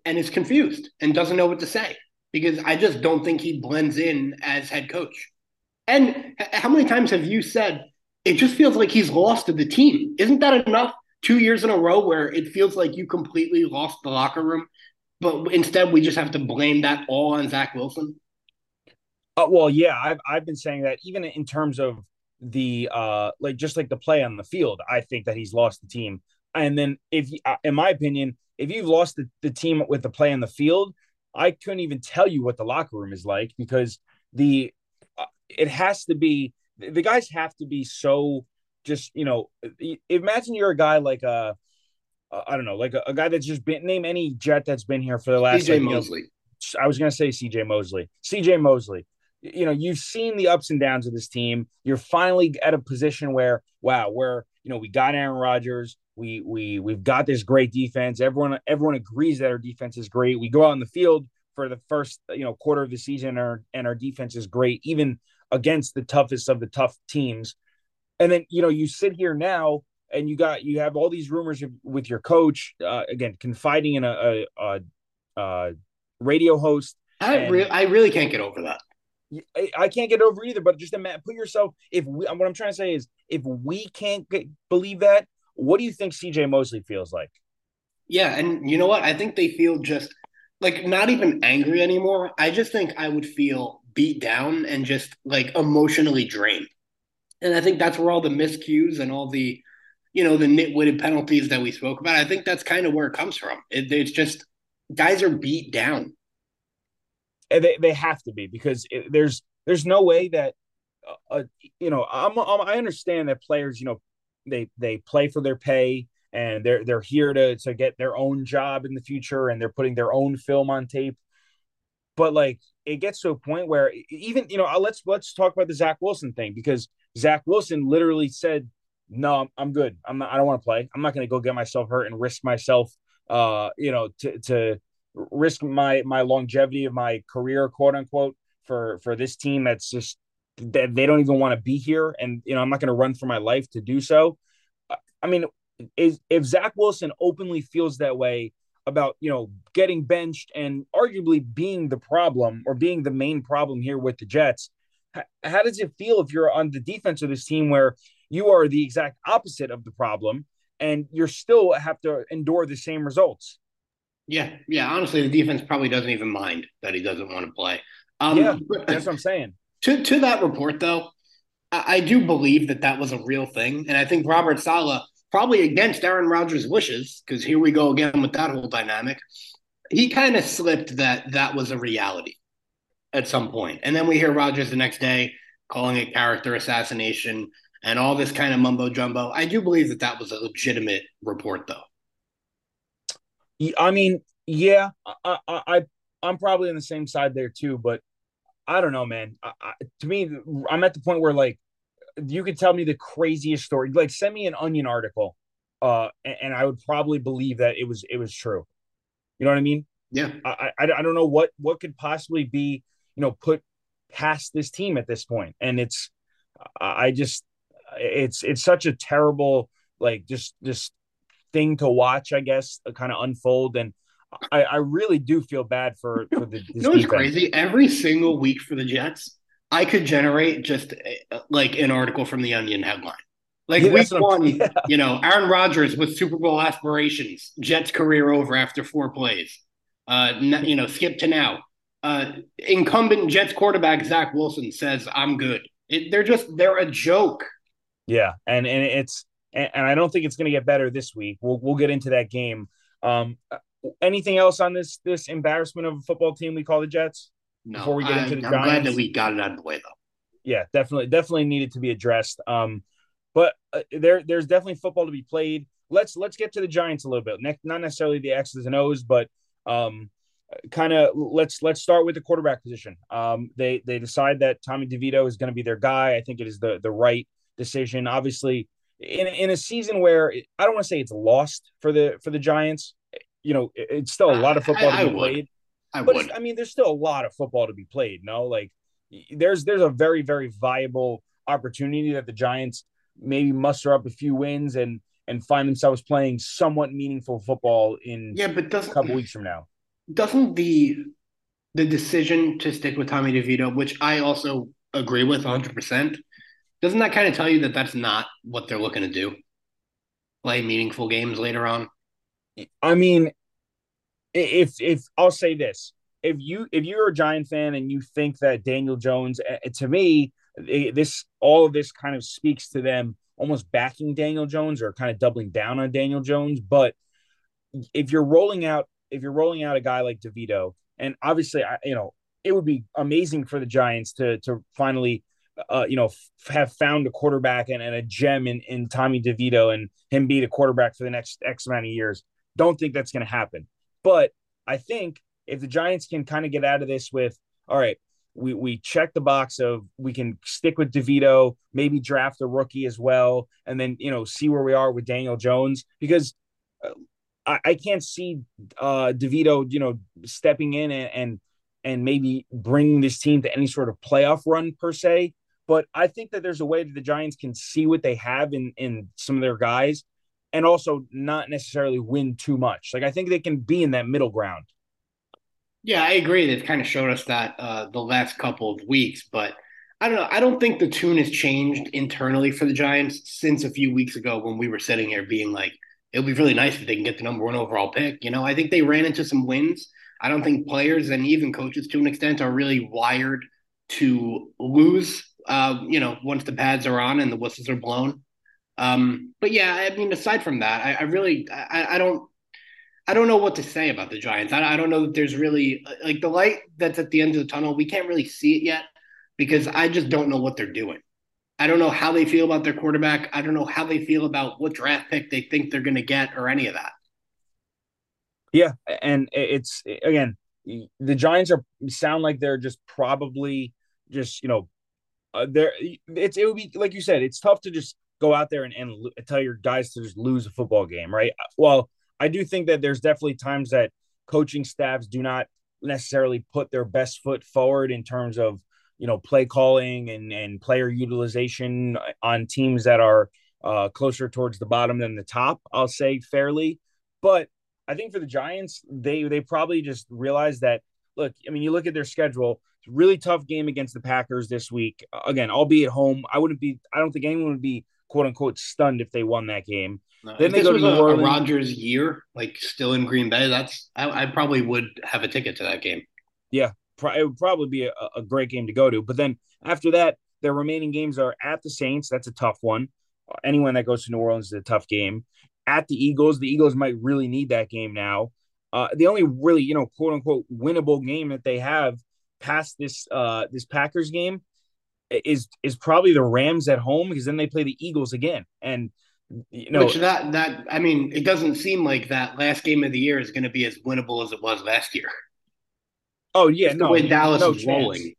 and is confused and doesn't know what to say because I just don't think he blends in as head coach. And how many times have you said, it just feels like he's lost to the team. Isn't that enough? Two years in a row where it feels like you completely lost the locker room, but instead we just have to blame that all on Zach Wilson. Uh, well, yeah, I've I've been saying that even in terms of the uh like just like the play on the field, I think that he's lost the team. And then if uh, in my opinion, if you've lost the, the team with the play on the field, I couldn't even tell you what the locker room is like because the it has to be the guys have to be so just you know imagine you're a guy like a I don't know like a, a guy that's just been name any jet that's been here for the last CJ like, Mosley. Know, I was gonna say CJ Mosley. CJ Mosley. You know, you've seen the ups and downs of this team. You're finally at a position where, wow, where you know we got Aaron Rodgers, we we we've got this great defense. Everyone everyone agrees that our defense is great. We go out in the field for the first you know quarter of the season, and our, and our defense is great, even against the toughest of the tough teams. And then you know you sit here now and you got you have all these rumors with your coach uh, again confiding in a, a, a, a radio host. I and, re- I really can't get over that. I can't get over either. But just imagine, put yourself. If we, what I'm trying to say is, if we can't get, believe that, what do you think CJ Mosley feels like? Yeah, and you know what? I think they feel just like not even angry anymore. I just think I would feel beat down and just like emotionally drained. And I think that's where all the miscues and all the, you know, the nitwitted penalties that we spoke about. I think that's kind of where it comes from. It, it's just guys are beat down. And they they have to be because it, there's there's no way that, uh, uh, you know, I'm, I'm I understand that players, you know, they they play for their pay and they're they're here to to get their own job in the future and they're putting their own film on tape but like it gets to a point where even you know uh, let's let's talk about the Zach Wilson thing because Zach Wilson literally said no I'm good I'm not I don't want to play I'm not going to go get myself hurt and risk myself uh you know to to risk my my longevity of my career quote unquote for for this team that's just that they don't even want to be here, and you know I'm not going to run for my life to do so. I mean, is if Zach Wilson openly feels that way about you know getting benched and arguably being the problem or being the main problem here with the Jets, how, how does it feel if you're on the defense of this team where you are the exact opposite of the problem and you're still have to endure the same results? Yeah, yeah. Honestly, the defense probably doesn't even mind that he doesn't want to play. Um, yeah, that's what I'm saying. To to that report though, I, I do believe that that was a real thing, and I think Robert Saleh probably against Aaron Rodgers' wishes, because here we go again with that whole dynamic. He kind of slipped that that was a reality at some point, and then we hear Rodgers the next day calling it character assassination and all this kind of mumbo jumbo. I do believe that that was a legitimate report, though. I mean, yeah, I, I, I I'm probably on the same side there too, but I don't know, man. I, I, to me, I'm at the point where like you could tell me the craziest story. Like send me an Onion article, uh, and, and, I would probably believe that it was it was true. You know what I mean? Yeah. I, I I don't know what what could possibly be you know put past this team at this point. point, and it's I just it's it's such a terrible like just just thing to watch. I guess kind of unfold and I, I really do feel bad for, for the. you know what's crazy? Every single week for the Jets, I could generate just uh, like an article from the Onion headline. Like yeah, week one, yeah. you know, Aaron Rodgers with Super Bowl aspirations, Jets career over after four plays. Uh, you know, skip to now. Uh, incumbent Jets quarterback Zach Wilson says, "I'm good." It, they're just they're a joke. Yeah, and and it's and, and I don't think it's going to get better this week. We'll we'll get into that game. Um, anything else on this this embarrassment of a football team we call the Jets? No, before we get I, into the I'm Giants? glad that we got it out of the way though. Yeah, definitely, definitely needed to be addressed. Um, but uh, there, there's definitely football to be played. Let's let's get to the Giants a little bit. Ne- not necessarily the X's and O's, but um, kind of let's let's start with the quarterback position. Um, they they decide that Tommy DeVito is going to be their guy. I think it is the the right decision. Obviously, in in a season where I don't want to say it's lost for the for the Giants, you know, it's still a lot of football I, I, to be played. I but would. I mean, there's still a lot of football to be played. No, like there's there's a very very viable opportunity that the Giants maybe muster up a few wins and and find themselves playing somewhat meaningful football in yeah, but doesn't, a couple weeks from now. Doesn't the the decision to stick with Tommy DeVito, which I also agree with 100 percent, doesn't that kind of tell you that that's not what they're looking to do? Play meaningful games later on. I mean, if if I'll say this, if you if you're a Giant fan and you think that Daniel Jones, to me, this all of this kind of speaks to them almost backing Daniel Jones or kind of doubling down on Daniel Jones. But if you're rolling out if you're rolling out a guy like DeVito, and obviously, I you know it would be amazing for the Giants to to finally uh, you know, f- have found a quarterback and, and a gem in, in Tommy DeVito and him be the quarterback for the next X amount of years. Don't think that's going to happen. But I think if the Giants can kind of get out of this with, all right, we we check the box of we can stick with DeVito, maybe draft a rookie as well, and then you know see where we are with Daniel Jones because uh, I, can't see uh DeVito you know stepping in and and maybe bringing this team to any sort of playoff run per se. But I think that there's a way that the Giants can see what they have in in some of their guys, and also not necessarily win too much. Like I think they can be in that middle ground. Yeah, I agree. They've kind of showed us that uh, the last couple of weeks, but I don't know. I don't think the tune has changed internally for the Giants since a few weeks ago when we were sitting here being like, it'll be really nice if they can get the number one overall pick. You know, I think they ran into some wins. I don't think players and even coaches to an extent are really wired to lose uh, you know, once the pads are on and the whistles are blown. Um, but yeah, I mean, aside from that, I, I really, I, I, don't, I don't know what to say about the Giants. I, I don't know that there's really like the light that's at the end of the tunnel. We can't really see it yet because I just don't know what they're doing. I don't know how they feel about their quarterback. I don't know how they feel about what draft pick they think they're going to get or any of that. Yeah, and it's again, the Giants are sound like they're just probably just you know uh, there it's it would be like you said, it's tough to just go out there and, and tell your guys to just lose a football game, right? Well, I do think that there's definitely times that coaching staffs do not necessarily put their best foot forward in terms of you know play calling and and player utilization on teams that are uh, closer towards the bottom than the top. I'll say fairly, but I think for the Giants, they they probably just realized that. Look, I mean, you look at their schedule really tough game against the Packers this week. Again, I'll be at home. I wouldn't be. I don't think anyone would be quote unquote stunned if they won that game. No, then they go to a. A Rodgers year, like still in Green Bay. That's I, I, probably would have a ticket to that game. Yeah, it would probably be a, a great game to go to. But then after that, their remaining games are at the Saints. That's a tough one. Anyone that goes to New Orleans is a tough game. At the Eagles, the Eagles might really need that game now. Uh, the only really, you know, quote unquote winnable game that they have past this uh this Packers game is is probably the Rams at home because then they play the Eagles again. And you know Which that that I mean, it doesn't seem like that last game of the year is going to be as winnable as it was last year. Oh yeah, Just no, the way Dallas no is chance. rolling.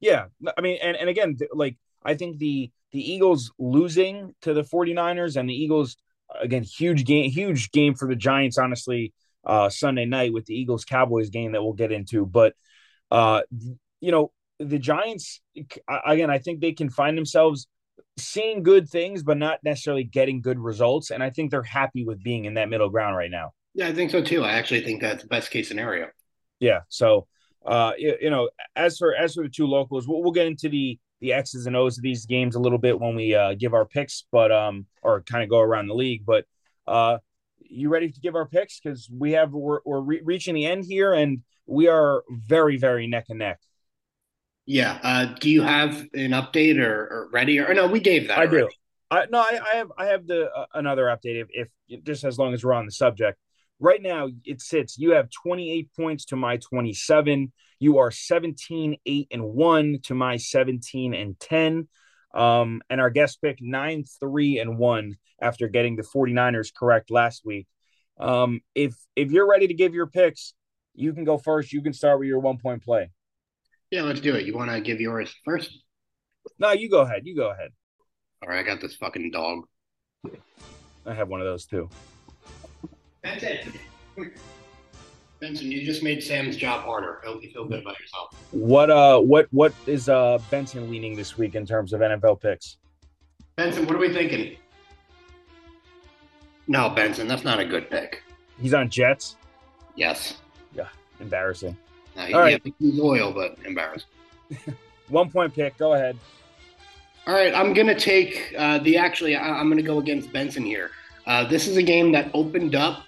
Yeah, I mean, and and again, like I think the the Eagles losing to the 49ers and the Eagles again huge game huge game for the Giants honestly uh Sunday night with the Eagles Cowboys game that we'll get into but uh, you know, the Giants, again, I think they can find themselves seeing good things, but not necessarily getting good results. And I think they're happy with being in that middle ground right now. Yeah, I think so too. I actually think that's the best case scenario. Yeah. So, uh, you, you know, as for as for the two locals, we'll, we'll get into the the X's and O's of these games a little bit when we uh, give our picks, but um, or kind of go around the league. But uh, you ready to give our picks? Because we have we're, we're re- reaching the end here, and we are very, very neck and neck. Yeah. Uh, do you have an update or, or ready? Or, or, no, we gave that. I already. do. I, no, I, I, have I have the uh, another update if, if just as long as we're on the subject. Right now, it sits. You have 28 points to my 27. You are 17, 8, and 1 to my 17 and 10. Um, and our guest pick 9, 3, and 1 after getting the 49ers correct last week. Um, if if you're ready to give your picks, you can go first. You can start with your one point play. Yeah, let's do it. You want to give yours first? No, you go ahead. You go ahead. All right, I got this fucking dog. I have one of those too. Benson, Benson, you just made Sam's job harder. I hope you feel good about yourself. What uh, what what is uh Benson leaning this week in terms of NFL picks? Benson, what are we thinking? No, Benson, that's not a good pick. He's on Jets. Yes. Embarrassing. All right. loyal, but embarrassed. One point pick. Go ahead. All right, I'm gonna take uh, the. Actually, I, am gonna go against Benson here. Uh, this is a game that opened up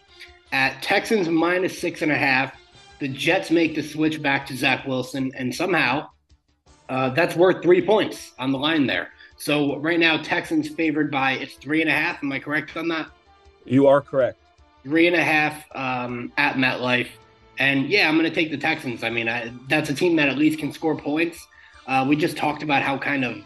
at Texans minus six and a half. The Jets make the switch back to Zach Wilson, and somehow uh, that's worth three points on the line there. So right now, Texans favored by it's three and a half. Am I correct on that? You are correct. Three and a half um, at MetLife. And yeah, I'm going to take the Texans. I mean, I, that's a team that at least can score points. Uh, we just talked about how kind of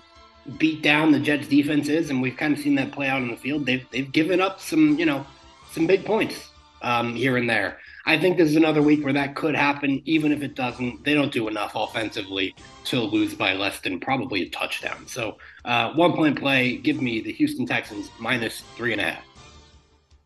beat down the Jets defense is, and we've kind of seen that play out on the field. They've they've given up some you know some big points um, here and there. I think this is another week where that could happen. Even if it doesn't, they don't do enough offensively to lose by less than probably a touchdown. So uh, one point play, give me the Houston Texans minus three and a half.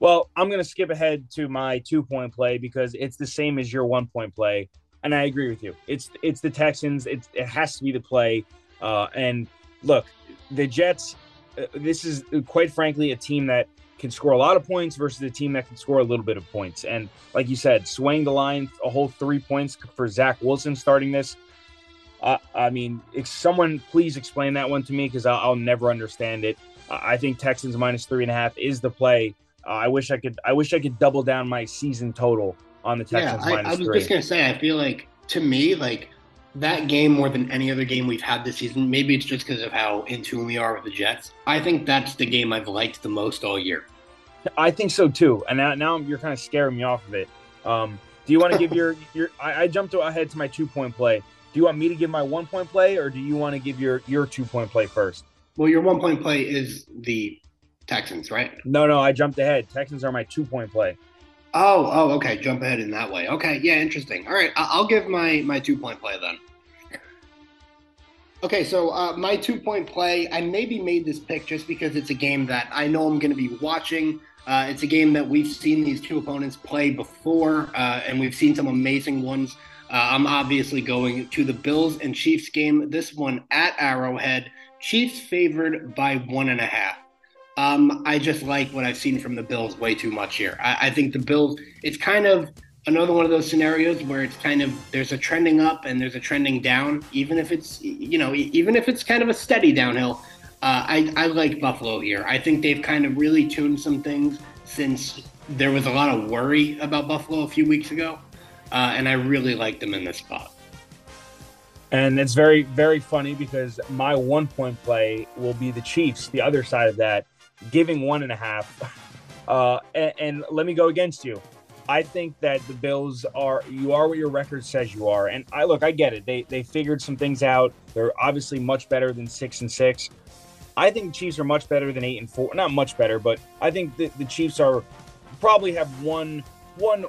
Well, I'm going to skip ahead to my two point play because it's the same as your one point play, and I agree with you. It's it's the Texans. It has to be the play. Uh, and look, the Jets. Uh, this is quite frankly a team that can score a lot of points versus a team that can score a little bit of points. And like you said, swaying the line a whole three points for Zach Wilson starting this. Uh, I mean, if someone please explain that one to me because I'll, I'll, never understand it. I think Texans minus three and a half is the play. Uh, I wish I could. I wish I could double down my season total on the Texans yeah, I, I was three. just gonna say. I feel like to me, like that game more than any other game we've had this season. Maybe it's just because of how in tune we are with the Jets. I think that's the game I've liked the most all year. I think so too. And now, now you're kind of scaring me off of it. Um, do you want to give your your? I, I jumped ahead to my two point play. Do you want me to give my one point play, or do you want to give your your two point play first? Well, your one point play is the Texans, right? No, no, I jumped ahead. Texans are my two point play. Oh, oh, okay. Jump ahead in that way. Okay, yeah, interesting. All right, I'll give my my two point play then. Okay, so uh, my two point play, I maybe made this pick just because it's a game that I know I'm going to be watching. Uh, it's a game that we've seen these two opponents play before, uh, and we've seen some amazing ones. Uh, I'm obviously going to the Bills and Chiefs game. This one at Arrowhead. Chiefs favored by one and a half. Um, I just like what I've seen from the Bills way too much here. I, I think the Bills, it's kind of another one of those scenarios where it's kind of there's a trending up and there's a trending down, even if it's you know even if it's kind of a steady downhill. Uh, I, I like Buffalo here. I think they've kind of really tuned some things since there was a lot of worry about Buffalo a few weeks ago, uh, and I really like them in this spot. And it's very, very funny because my one point play will be the Chiefs, the other side of that giving one and a half. Uh, and, and let me go against you. I think that the Bills are you are what your record says you are, and I look, I get it. They they figured some things out. They're obviously much better than six and six. I think the Chiefs are much better than eight and four. Not much better, but I think the, the Chiefs are probably have one one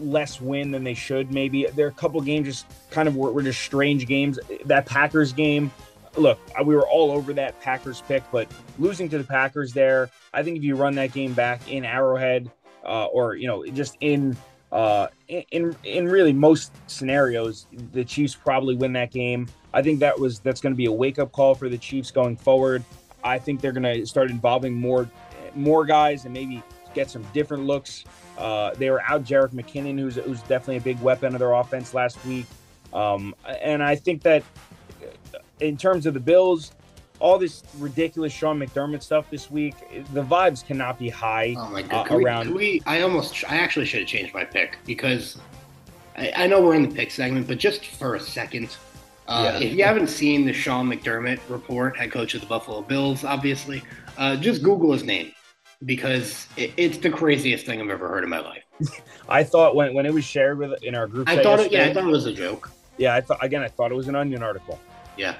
less win than they should. Maybe there are a couple games just kind of were, were just strange games. That Packers game, look, we were all over that Packers pick, but losing to the Packers there, I think if you run that game back in Arrowhead, uh, or you know, just in uh, in in really most scenarios, the Chiefs probably win that game. I think that was that's going to be a wake up call for the Chiefs going forward. I think they're going to start involving more more guys and maybe get some different looks. Uh, they were out Jerick McKinnon, who's who's definitely a big weapon of their offense last week. Um, and I think that in terms of the Bills, all this ridiculous Sean McDermott stuff this week, the vibes cannot be high. Oh my god! Uh, around. We, we, I almost, I actually should have changed my pick because I, I, know we're in the pick segment, but just for a second, uh, yeah. if you haven't seen the Sean McDermott report, head coach of the Buffalo Bills, obviously, uh, just Google his name because it, it's the craziest thing I've ever heard in my life. I thought when, when it was shared with in our group, I thought it, yeah, I thought it was a joke. Yeah, I thought again, I thought it was an Onion article. Yeah.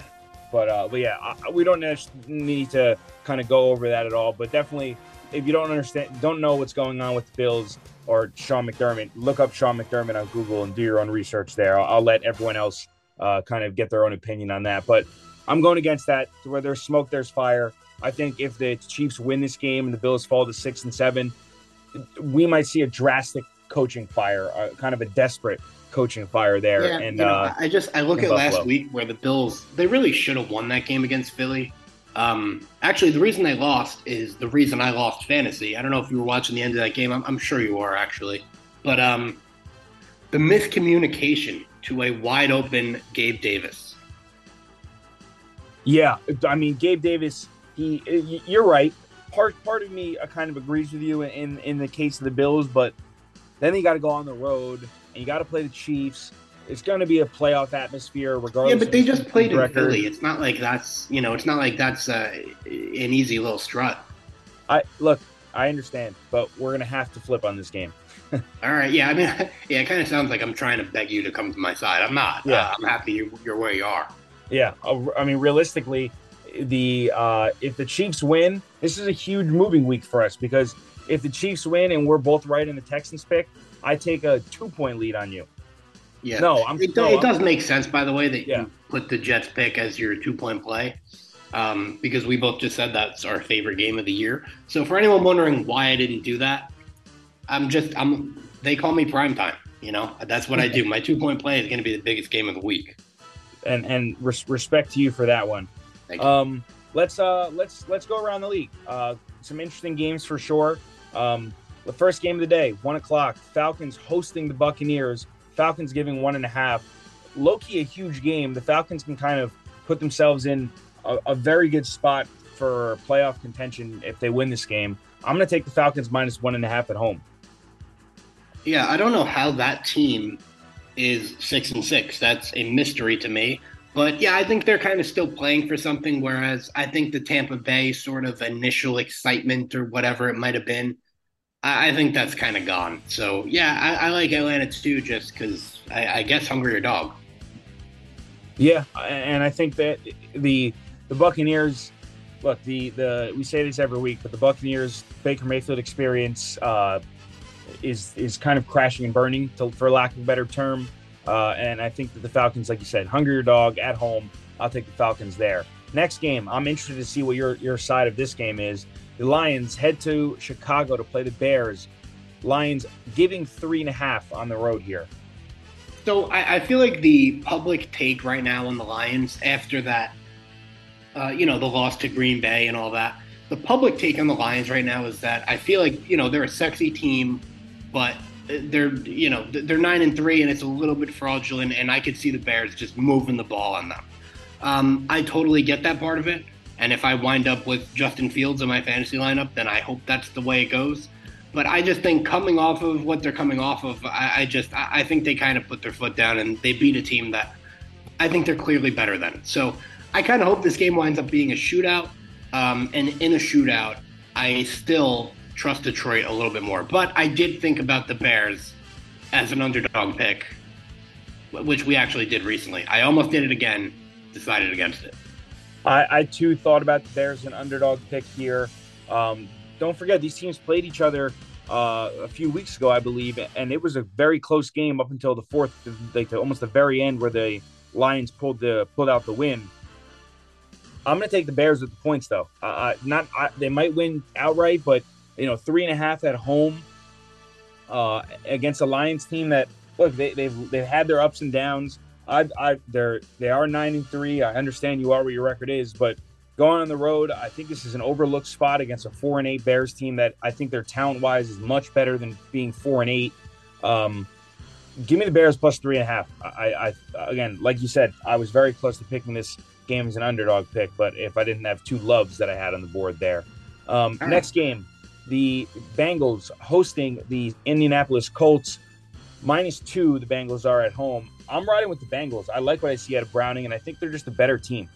But uh, but yeah, I, we don't need to kind of go over that at all. But definitely, if you don't understand, don't know what's going on with the Bills or Sean McDermott, look up Sean McDermott on Google and do your own research there. I'll, I'll let everyone else uh, kind of get their own opinion on that. But I'm going against that. Where there's smoke, there's fire. I think if the Chiefs win this game and the Bills fall to six and seven, we might see a drastic coaching fire, uh, kind of a desperate coaching fire there. Yeah, and you know, uh, I just I look at Buffalo. last week where the Bills they really should have won that game against Philly. Um, actually, the reason they lost is the reason I lost fantasy. I don't know if you were watching the end of that game. I'm, I'm sure you are actually, but um, the miscommunication to a wide open Gabe Davis. Yeah, I mean Gabe Davis. He, you're right. Part part of me uh, kind of agrees with you in in the case of the Bills, but then they got to go on the road and you got to play the Chiefs. It's going to be a playoff atmosphere, regardless. Yeah, but they just played in Philly. It's not like that's you know, it's not like that's uh, an easy little strut. I look, I understand, but we're going to have to flip on this game. All right, yeah, I mean, yeah, it kind of sounds like I'm trying to beg you to come to my side. I'm not. Yeah, uh, I'm happy you're, you're where you are. Yeah, uh, I mean, realistically, the uh, if the Chiefs win, this is a huge moving week for us because if the Chiefs win and we're both right in the Texans pick, I take a two point lead on you. Yeah, no, I'm, it, no, it does make sense by the way that yeah. you put the Jets pick as your two point play. Um, because we both just said that's our favorite game of the year. So for anyone wondering why I didn't do that, I'm just I'm they call me prime time. You know, that's what I do. My two point play is going to be the biggest game of the week. And and res- respect to you for that one. Um, let's uh let's let's go around the league. Uh, some interesting games for sure. Um, the first game of the day, one o'clock. Falcons hosting the Buccaneers. Falcons giving one and a half. Loki, a huge game. The Falcons can kind of put themselves in a, a very good spot for playoff contention if they win this game. I'm going to take the Falcons minus one and a half at home. Yeah, I don't know how that team is six and six. That's a mystery to me. But yeah, I think they're kind of still playing for something. Whereas I think the Tampa Bay sort of initial excitement or whatever it might have been, I, think that's kind of gone. So yeah, I, I like Atlanta too, just because I, I guess hungrier dog. Yeah, and I think that the the Buccaneers look the the we say this every week, but the Buccaneers Baker Mayfield experience uh, is is kind of crashing and burning, to, for lack of a better term. Uh, and I think that the Falcons, like you said, hungrier dog at home. I'll take the Falcons there. Next game, I'm interested to see what your your side of this game is. The Lions head to Chicago to play the Bears. Lions giving three and a half on the road here. So I, I feel like the public take right now on the Lions after that, uh, you know, the loss to Green Bay and all that. The public take on the Lions right now is that I feel like you know they're a sexy team, but they're you know they're nine and three and it's a little bit fraudulent and I could see the Bears just moving the ball on them. Um, I totally get that part of it, and if I wind up with Justin Fields in my fantasy lineup, then I hope that's the way it goes. But I just think coming off of what they're coming off of, I, I just I think they kind of put their foot down and they beat a team that I think they're clearly better than. So I kind of hope this game winds up being a shootout. Um, and in a shootout, I still trust Detroit a little bit more. But I did think about the Bears as an underdog pick, which we actually did recently. I almost did it again, decided against it. I, I too thought about the Bears an underdog pick here. Um, don't forget these teams played each other uh, a few weeks ago, I believe, and it was a very close game up until the fourth, like almost the very end, where the Lions pulled the pulled out the win. I'm going to take the Bears with the points, though. Uh, not I, they might win outright, but you know, three and a half at home uh, against a Lions team that look they, they've they've had their ups and downs. I, I they're they are nine and three. I understand you are what your record is, but going on the road, I think this is an overlooked spot against a four and eight Bears team that I think their talent wise is much better than being four and eight. Um, give me the Bears plus three and a half. I, I again, like you said, I was very close to picking this game as an underdog pick, but if I didn't have two loves that I had on the board there. Um, next game, the Bengals hosting the Indianapolis Colts. Minus two, the Bengals are at home. I'm riding with the Bengals. I like what I see out of Browning, and I think they're just a better team.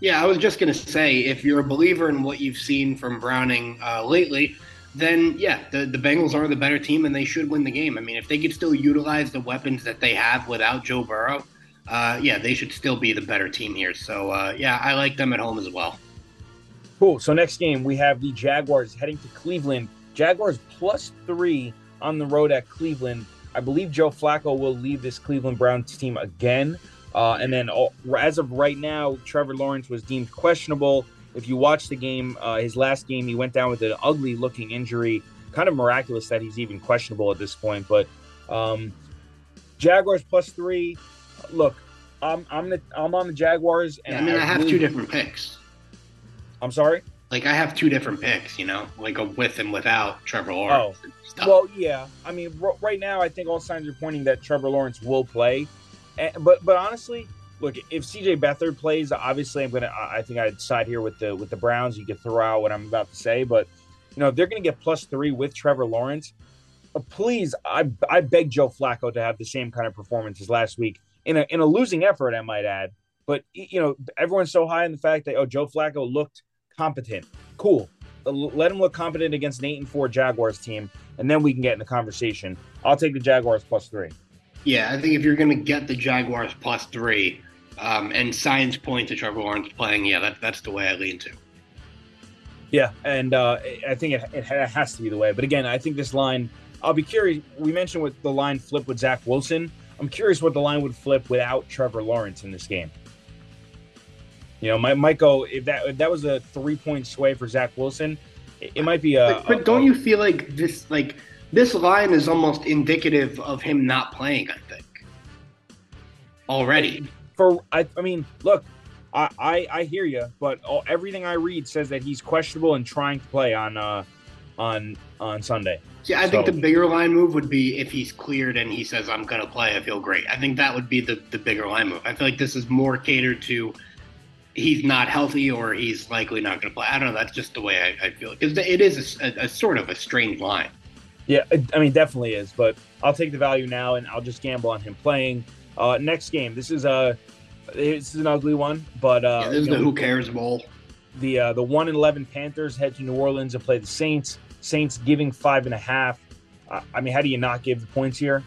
Yeah, I was just going to say, if you're a believer in what you've seen from Browning uh, lately, then yeah, the, the Bengals are the better team and they should win the game. I mean, if they could still utilize the weapons that they have without Joe Burrow, uh, yeah, they should still be the better team here. So uh, yeah, I like them at home as well. Cool. So next game we have the Jaguars heading to Cleveland. Jaguars plus three on the road at Cleveland. I believe Joe Flacco will leave this Cleveland Browns team again. Uh, and then uh, as of right now, Trevor Lawrence was deemed questionable. If you watch the game, uh, his last game, he went down with an ugly looking injury. Kind of miraculous that he's even questionable at this point. But um, Jaguars plus three. Look, I'm I'm the, I'm on the Jaguars. And yeah, I mean, I, I have really, two different picks. I'm sorry. Like I have two different picks, you know, like a with and without Trevor Lawrence. Oh, well, yeah. I mean, r- right now, I think all signs are pointing that Trevor Lawrence will play. And, but but honestly, look, if CJ Beathard plays, obviously, I'm gonna. I think I'd side here with the with the Browns. You could throw out what I'm about to say, but you know, if they're gonna get plus three with Trevor Lawrence, uh, please, I I beg Joe Flacco to have the same kind of performance as last week in a in a losing effort, I might add. But you know, everyone's so high in the fact that oh, Joe Flacco looked competent. Cool. Let him look competent against an eight and four Jaguars team, and then we can get in the conversation. I'll take the Jaguars plus three. Yeah, I think if you're going to get the Jaguars plus three, um, and science point to Trevor Lawrence playing, yeah, that, that's the way I lean to. Yeah, and uh, I think it, it has to be the way. But again, I think this line, I'll be curious. We mentioned what the line flip with Zach Wilson. I'm curious what the line would flip without Trevor Lawrence in this game. You know, might go if that if that was a three point sway for Zach Wilson, it, it might be a. But, but a, don't a, you feel like this like this line is almost indicative of him not playing? I think already. For I, I mean, look, I, I, I hear you, but all, everything I read says that he's questionable and trying to play on uh, on on Sunday. Yeah, I so. think the bigger line move would be if he's cleared and he says, "I'm going to play. I feel great." I think that would be the the bigger line move. I feel like this is more catered to he's not healthy or he's likely not going to play. I don't know. That's just the way I, I feel because it is a, a, a, sort of a strange line. Yeah, I mean, definitely is. But I'll take the value now, and I'll just gamble on him playing. Uh, next game. This is a this is an ugly one, but uh, yeah, this is the know, Who Cares Bowl. The uh, the one and eleven Panthers head to New Orleans and play the Saints. Saints giving five and a half. Uh, I mean, how do you not give the points here?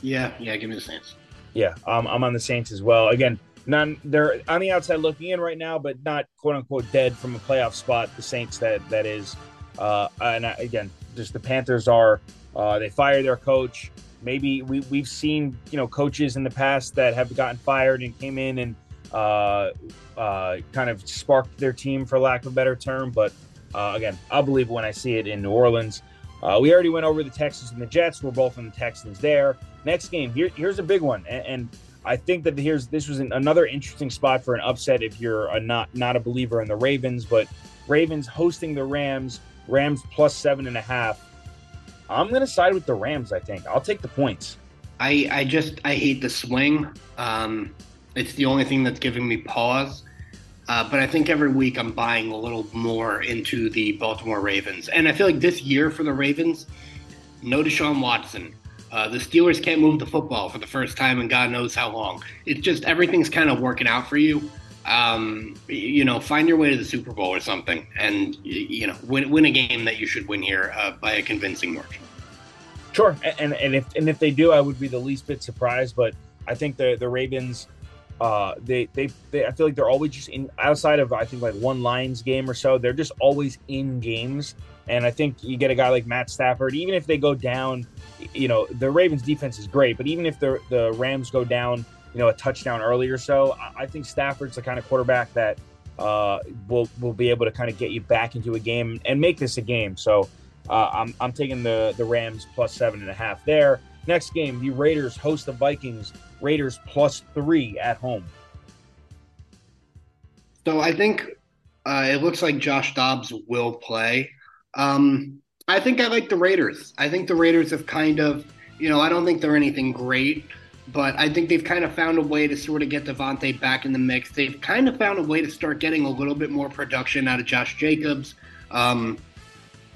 Yeah, yeah, give me the Saints. Yeah, um, I'm on the Saints as well. Again, none they're on the outside looking in right now, but not quote unquote dead from a playoff spot. The Saints that that is, uh, and again, just the Panthers are uh, they fire their coach. Maybe we, we've seen you know coaches in the past that have gotten fired and came in and uh, uh, kind of sparked their team for lack of a better term. But uh, again i'll believe when i see it in new orleans. Uh, we already went over the texans and the jets. We're both on the texans there. Next game here, here's a big one. And, and I think that here's this was an, another interesting spot for an upset if you're a not not a believer in the Ravens, but Ravens hosting the Rams, Rams plus seven and a half. I'm to side with the Rams. I think I'll take the points. I I just I hate the swing. Um, it's the only thing that's giving me pause. Uh, but I think every week I'm buying a little more into the Baltimore Ravens, and I feel like this year for the Ravens, no Deshaun Watson. Uh, the Steelers can't move the football for the first time in God knows how long. It's just everything's kind of working out for you. Um, you know, find your way to the Super Bowl or something, and you know, win, win a game that you should win here uh, by a convincing margin. Sure, and and if and if they do, I would be the least bit surprised. But I think the the Ravens, uh, they, they they I feel like they're always just in outside of I think like one Lions game or so. They're just always in games, and I think you get a guy like Matt Stafford, even if they go down, you know, the Ravens defense is great, but even if the the Rams go down, you know, a touchdown early or so, I, think Stafford's the kind of quarterback that uh, will will be able to kind of get you back into a game and make this a game. So uh, I'm, I'm taking the, the Rams plus seven and a half there. Next game, the Raiders host the Vikings. Raiders plus three at home. So I think uh, it looks like Josh Dobbs will play. Um, I think I like the Raiders. I think the Raiders have kind of, you know, I don't think they're anything great, but I think they've kind of found a way to sort of get Davante back in the mix. They've kind of found a way to start getting a little bit more production out of Josh Jacobs. Um,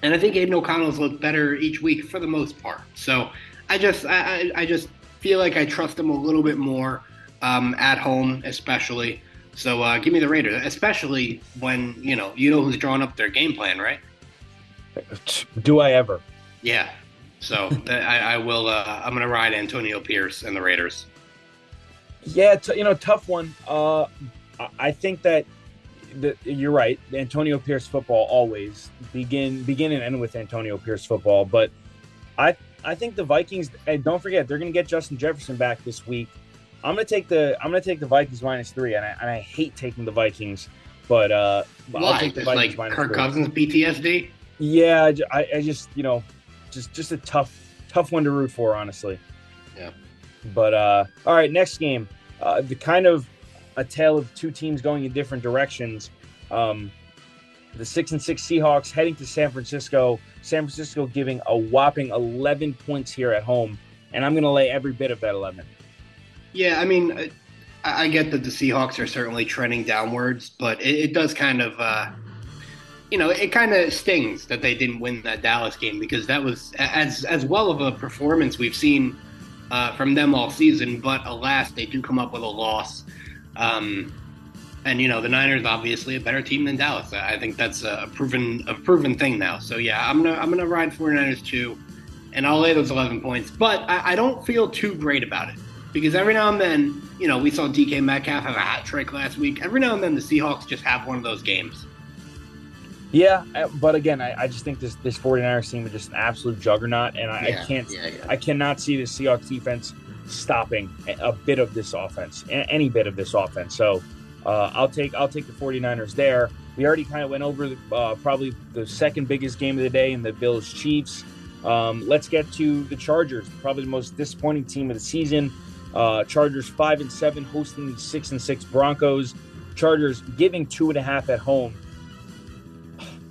and I think Aidan O'Connell's looked better each week for the most part. So I just I, I just feel like I trust them a little bit more um, at home, especially. So uh, give me the Raiders, especially when you know you know who's drawing up their game plan, right? Do I ever? Yeah. So I, I, will. Uh, I'm going to ride Antonio Pierce and the Raiders. Yeah, t- you know, tough one. Uh, I think that the, you're right. Antonio Pierce football always begin begin and end with Antonio Pierce football. But I I think the Vikings. And don't forget, they're going to get Justin Jefferson back this week. I'm going to take the I'm going to take the Vikings minus three, and I, and I hate taking the Vikings, but uh, Why? I'll take the Vikings like Kirk three. Cousins PTSD. Yeah, I, I just you know, just just a tough tough one to root for, honestly. Yeah. But uh, all right, next game. Uh, the kind of a tale of two teams going in different directions. Um, the six and six Seahawks heading to San Francisco. San Francisco giving a whopping 11 points here at home, and I'm going to lay every bit of that 11. Yeah, I mean, I, get that the Seahawks are certainly trending downwards, but it, it does kind of, uh, you know, it kind of stings that they didn't win that Dallas game because that was as as well of a performance we've seen uh, from them all season. But alas, they do come up with a loss. Um, and you know the Niners obviously a better team than Dallas. I think that's a proven a proven thing now. So yeah, I'm gonna I'm gonna ride 49ers too, and I'll lay those 11 points. But I, I don't feel too great about it. Because every now and then, you know, we saw DK Metcalf have a hat trick last week. Every now and then, the Seahawks just have one of those games. Yeah, but again, I, I just think this this 49ers team is just an absolute juggernaut, and I, yeah, I can't, yeah, yeah. I cannot see the Seahawks defense stopping a bit of this offense, any bit of this offense. So uh, I'll take I'll take the 49ers there. We already kind of went over uh, probably the second biggest game of the day in the Bills Chiefs. Um, let's get to the Chargers, probably the most disappointing team of the season. Uh, Chargers five and seven hosting the six and six Broncos. Chargers giving two and a half at home.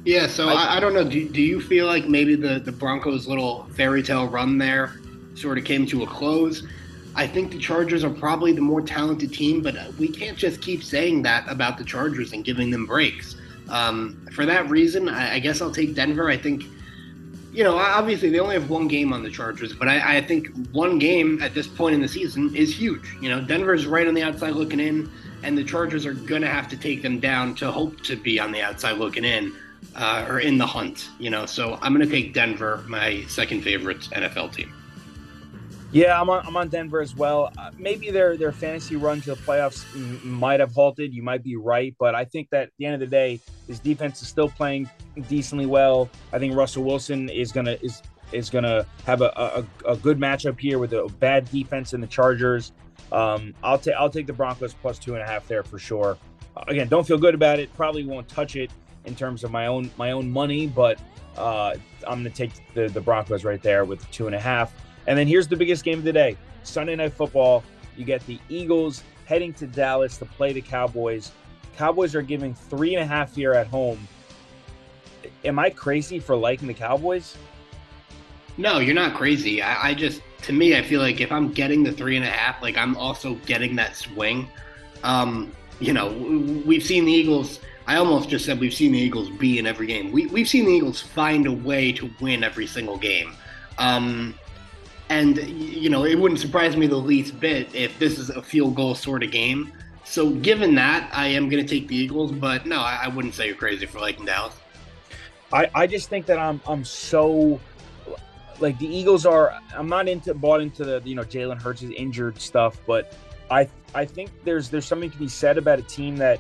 Yeah, so I, I don't know. Do, do you feel like maybe the, the Broncos' little fairy tale run there sort of came to a close? I think the Chargers are probably the more talented team, but we can't just keep saying that about the Chargers and giving them breaks. Um, for that reason, I, I, guess I'll take Denver. I think, you know, obviously they only have one game on the Chargers, but I, I think one game at this point in the season is huge. You know, Denver's right on the outside looking in, and the Chargers are going to have to take them down to hope to be on the outside looking in uh, or in the hunt, you know. So I'm going to take Denver, my second favorite NFL team. Yeah, I'm on, I'm on Denver as well. Uh, maybe their their fantasy run to the playoffs m- might have halted. You might be right, but I think that at the end of the day, his defense is still playing decently well. I think Russell Wilson is gonna is is gonna have a, a, a good matchup here with a bad defense in the Chargers. Um, I'll take I'll take the Broncos plus two and a half there for sure. Uh, again, don't feel good about it. Probably won't touch it in terms of my own my own money, but uh, I'm going to take the the Broncos right there with two and a half. And then here's the biggest game of the day: Sunday Night Football. You get the Eagles heading to Dallas to play the Cowboys. Cowboys are giving three and a half here at home. Am I crazy for liking the Cowboys? No, you're not crazy. I, I just, to me, I feel like if I'm getting the three and a half, like I'm also getting that swing. Um, you know, we've seen the Eagles I almost just said we've seen the Eagles be in every game. We, we've seen the Eagles find a way to win every single game. Um, and, you know, it wouldn't surprise me the least bit if this is a field goal sort of game. So, given that, I am going to take the Eagles, but no, I, I, wouldn't say you're crazy for liking Dallas. I, I just think that I'm I'm so like the Eagles are. I'm not into bought into the you know Jalen Hurts' injured stuff, but I I think there's there's something to be said about a team that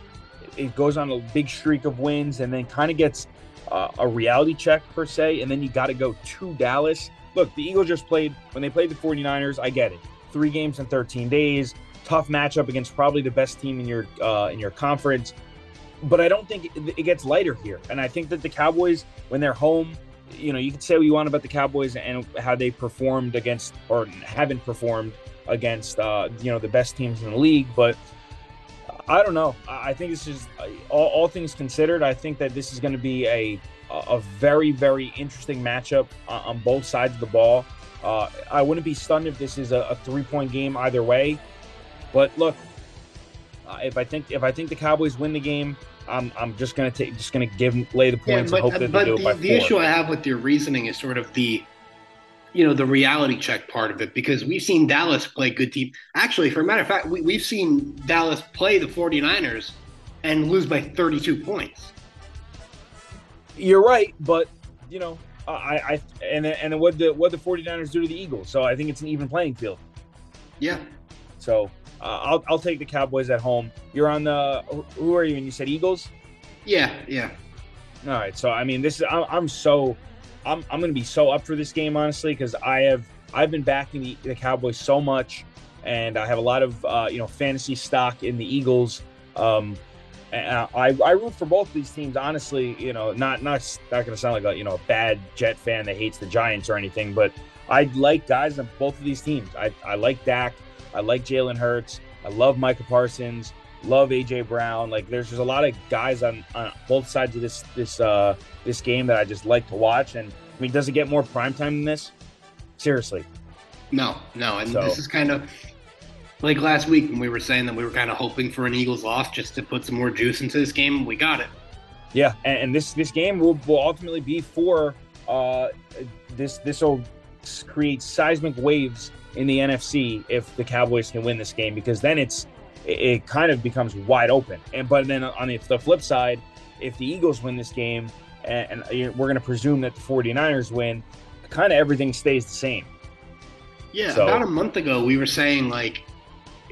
it goes on a big streak of wins and then kind of gets uh, a reality check per se and then you got to go to dallas. Look the eagles just played when they played the 49ers i get it. Three games in 13 days tough matchup against probably the best team in your uh, in your conference. But i don't think it, it gets lighter here and i think that the cowboys when they're home you know you can say what you want about the cowboys and how they performed against or haven't performed against uh, you know the best teams in the league but I don't know. I think this is all, all things considered. I think that this is going to be a a very very interesting matchup on both sides of the ball. Uh, I wouldn't be stunned if this is a, a three point game either way. But look, uh, if I think if I think the Cowboys win the game, I'm I'm just gonna take just gonna give lay the points yeah, but, and hope that they do the, it by the four. issue I have with your reasoning is sort of the you know the reality check part of it because we've seen Dallas play good team. Actually, for a matter of fact, we, we've seen Dallas play the 49ers and lose by 32 points. You're right, but you know, I, I and and what the what the 49ers do to the Eagles. So I think it's an even playing field. Yeah. So uh, I'll I'll take the Cowboys at home. You're on the who are you? And you said Eagles. Yeah, yeah. All right. So I mean, this is I'm, I'm so I'm I'm going to be so up for this game honestly because I have I've been backing the, the, Cowboys so much, and I have a lot of uh, you know fantasy stock in the Eagles. Um, and I, I root for both of these teams honestly. You know, not not not going to sound like a you know a bad Jet fan that hates the Giants or anything, but I like guys on both of these teams. I I like Dak. I like Jalen Hurts. I love Micah Parsons. Love AJ Brown. Like there's just a lot of guys on, on both sides of this this uh this game that I just like to watch. And I mean, does it get more prime time than this? Seriously. No, no. And so, this is kind of like last week when we were saying that we were kind of hoping for an Eagles loss just to put some more juice into this game. We got it. Yeah, and, and this this game will, will ultimately be for uh this this will create seismic waves in the NFC if the Cowboys can win this game because then it's it, it kind of becomes wide open. And but then on the, the flip side, if the Eagles win this game, and, and we're going to presume that the 49ers win, kind of everything stays the same. Yeah, so, about a month ago, we were saying like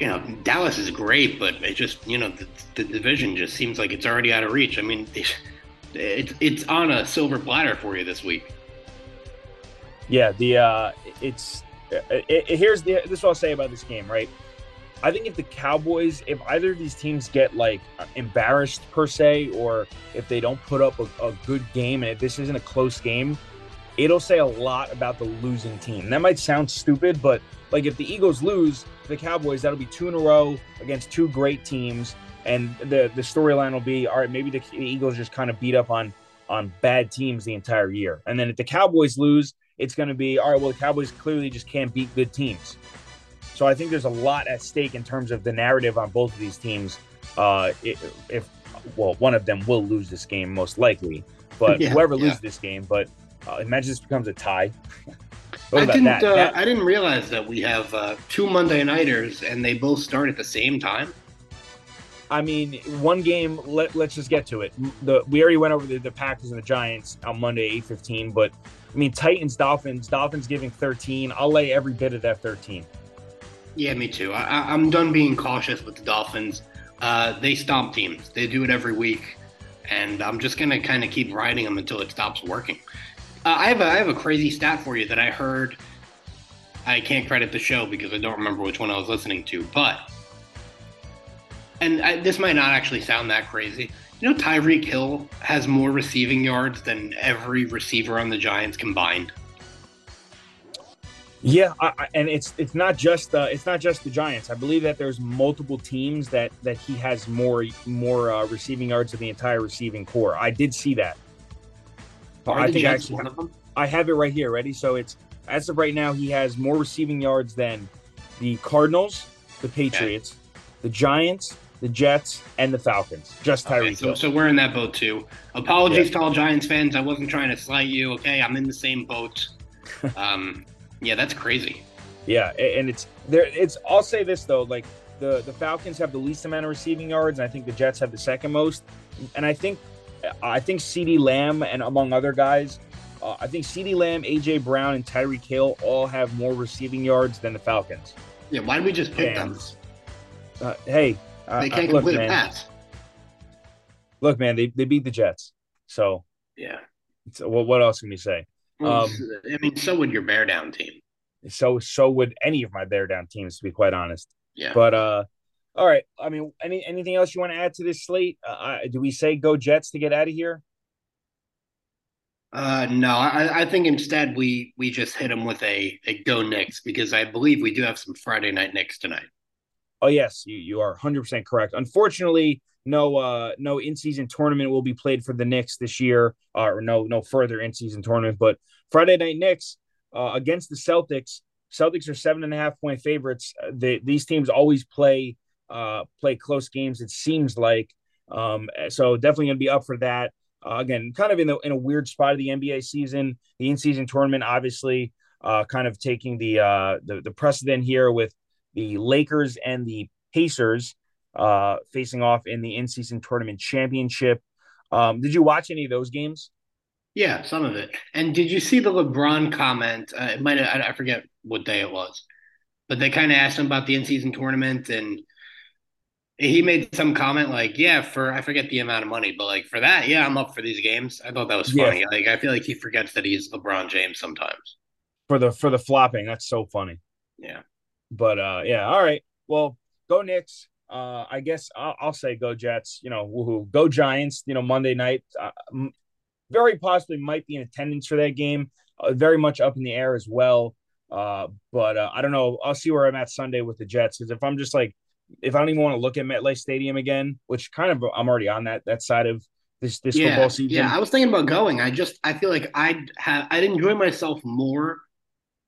you know, Dallas is great, but it just, you know, the, the division just seems like it's already out of reach. I mean, it's it's on a silver platter for you this week. Yeah, the uh, it's it, it, here's the this is what I'll say about this game, right? I think if the Cowboys, if either of these teams get like embarrassed per se, or if they don't put up a, a good game, and if this isn't a close game, it'll say a lot about the losing team. That might sound stupid, but like if the Eagles lose the Cowboys, that'll be two in a row against two great teams, and the the storyline will be all right. Maybe the Eagles just kind of beat up on on bad teams the entire year, and then if the Cowboys lose, it's going to be all right. Well, the Cowboys clearly just can't beat good teams. So I think there's a lot at stake in terms of the narrative on both of these teams. Uh, if, well, one of them will lose this game most likely, but yeah, whoever yeah. loses this game, but uh, imagine this becomes a tie. I didn't. That? Uh, that, I didn't realize that we have uh, two Monday nighters and they both start at the same time. I mean, one game. Let, us just get to it. The we already went over the, the Packers and the Giants on Monday, eight fifteen. But I mean, Titans, Dolphins. Dolphins giving thirteen. I'll lay every bit of that thirteen. Yeah, me too. I, am done being cautious with the Dolphins. Uh, they stomp teams. They do it every week, and I'm just gonna kind of keep riding them until it stops working. Uh, I have a I have a crazy stat for you that I heard. I can't credit the show because I don't remember which one I was listening to, but and I, this might not actually sound that crazy. You know, Tyreek Hill has more receiving yards than every receiver on the Giants combined. Yeah, I, and it's it's not just uh, it's not just the Giants. I believe that there's multiple teams that that he has more more uh, receiving yards than the entire receiving corps. I did see that. Are I think actually, one of them? I have it right here. Ready? So it's as of right now, he has more receiving yards than the Cardinals, the Patriots, okay. the Giants, the Jets, and the Falcons. Just Tyreek. Okay, so, so we're in that boat too. Apologies yeah. to all Giants fans. I wasn't trying to slight you. Okay, I'm in the same boat. um, yeah, that's crazy. Yeah, and it's there. It's. I'll say this though, like the the Falcons have the least amount of receiving yards, and I think the Jets have the second most. And I think I think CeeDee Lamb and among other guys, uh, I think CeeDee Lamb, AJ Brown, and Tyreek Hill all have more receiving yards than the Falcons. Yeah, why did we just pick and, them? Uh, hey, they can't uh, complete look, a pass. Look, man, they, they beat the Jets. So yeah. So what what else can we say? Um, I mean, so would your bear down team. So so would any of my bear down teams, to be quite honest. Yeah. But uh, all right. I mean, any anything else you want to add to this slate? Uh, do we say go Jets to get out of here? Uh, no, I, I think instead we we just hit them with a, a go Knicks because I believe we do have some Friday night Knicks tonight. Oh yes, you, you are 100 percent correct. Unfortunately, no uh no in season tournament will be played for the Knicks this year, uh, or no no further in season tournament. But Friday night Knicks uh, against the Celtics. Celtics are seven and a half point favorites. Uh, they, these teams always play uh, play close games. It seems like um, so definitely going to be up for that. Uh, again, kind of in the in a weird spot of the NBA season, the in season tournament, obviously, uh, kind of taking the, uh, the the precedent here with the Lakers and the Pacers uh, facing off in the in season tournament championship. Um, did you watch any of those games? Yeah, some of it. And did you see the LeBron comment? Uh, it might have, I forget what day it was, but they kind of asked him about the in season tournament and he made some comment like, "Yeah, for I forget the amount of money, but like for that, yeah, I'm up for these games." I thought that was funny. Yeah. Like I feel like he forgets that he's LeBron James sometimes. For the for the flopping, that's so funny. Yeah. But uh yeah, all right. Well, go Knicks. Uh I guess I'll, I'll say go Jets. You know, woohoo. Go Giants. You know, Monday night. Uh, very possibly might be in attendance for that game. Uh, very much up in the air as well. Uh, but uh, I don't know. I'll see where I'm at Sunday with the Jets because if I'm just like if I don't even want to look at MetLife Stadium again, which kind of I'm already on that that side of this this yeah, football season. Yeah, I was thinking about going. I just I feel like I'd have I'd enjoy myself more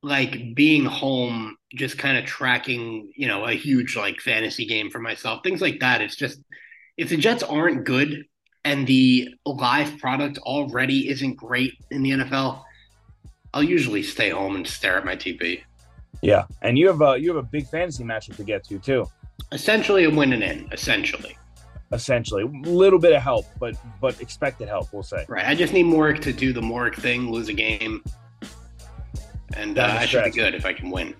like being home, just kind of tracking, you know, a huge like fantasy game for myself, things like that. It's just if the Jets aren't good and the live product already isn't great in the NFL, I'll usually stay home and stare at my TV. Yeah, and you have a you have a big fantasy matchup to get to too essentially a win and in, essentially. Essentially, a little bit of help, but but expected help, we'll say. Right. I just need Morik to do the Morik thing, lose a game, and uh, I should be good if I can win.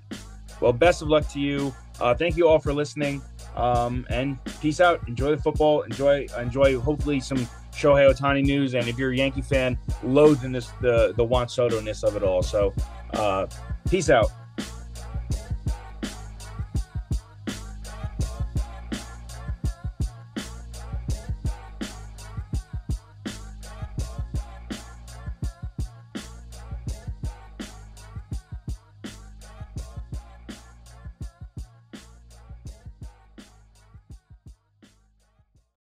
Well, best of luck to you. uh, thank you all for listening. Um, and peace out. Enjoy the football. Enjoy enjoy hopefully some Shohei Ohtani news. And if you're a Yankee fan, loathe in this the the Juan Soto ness of it all. So uh, peace out.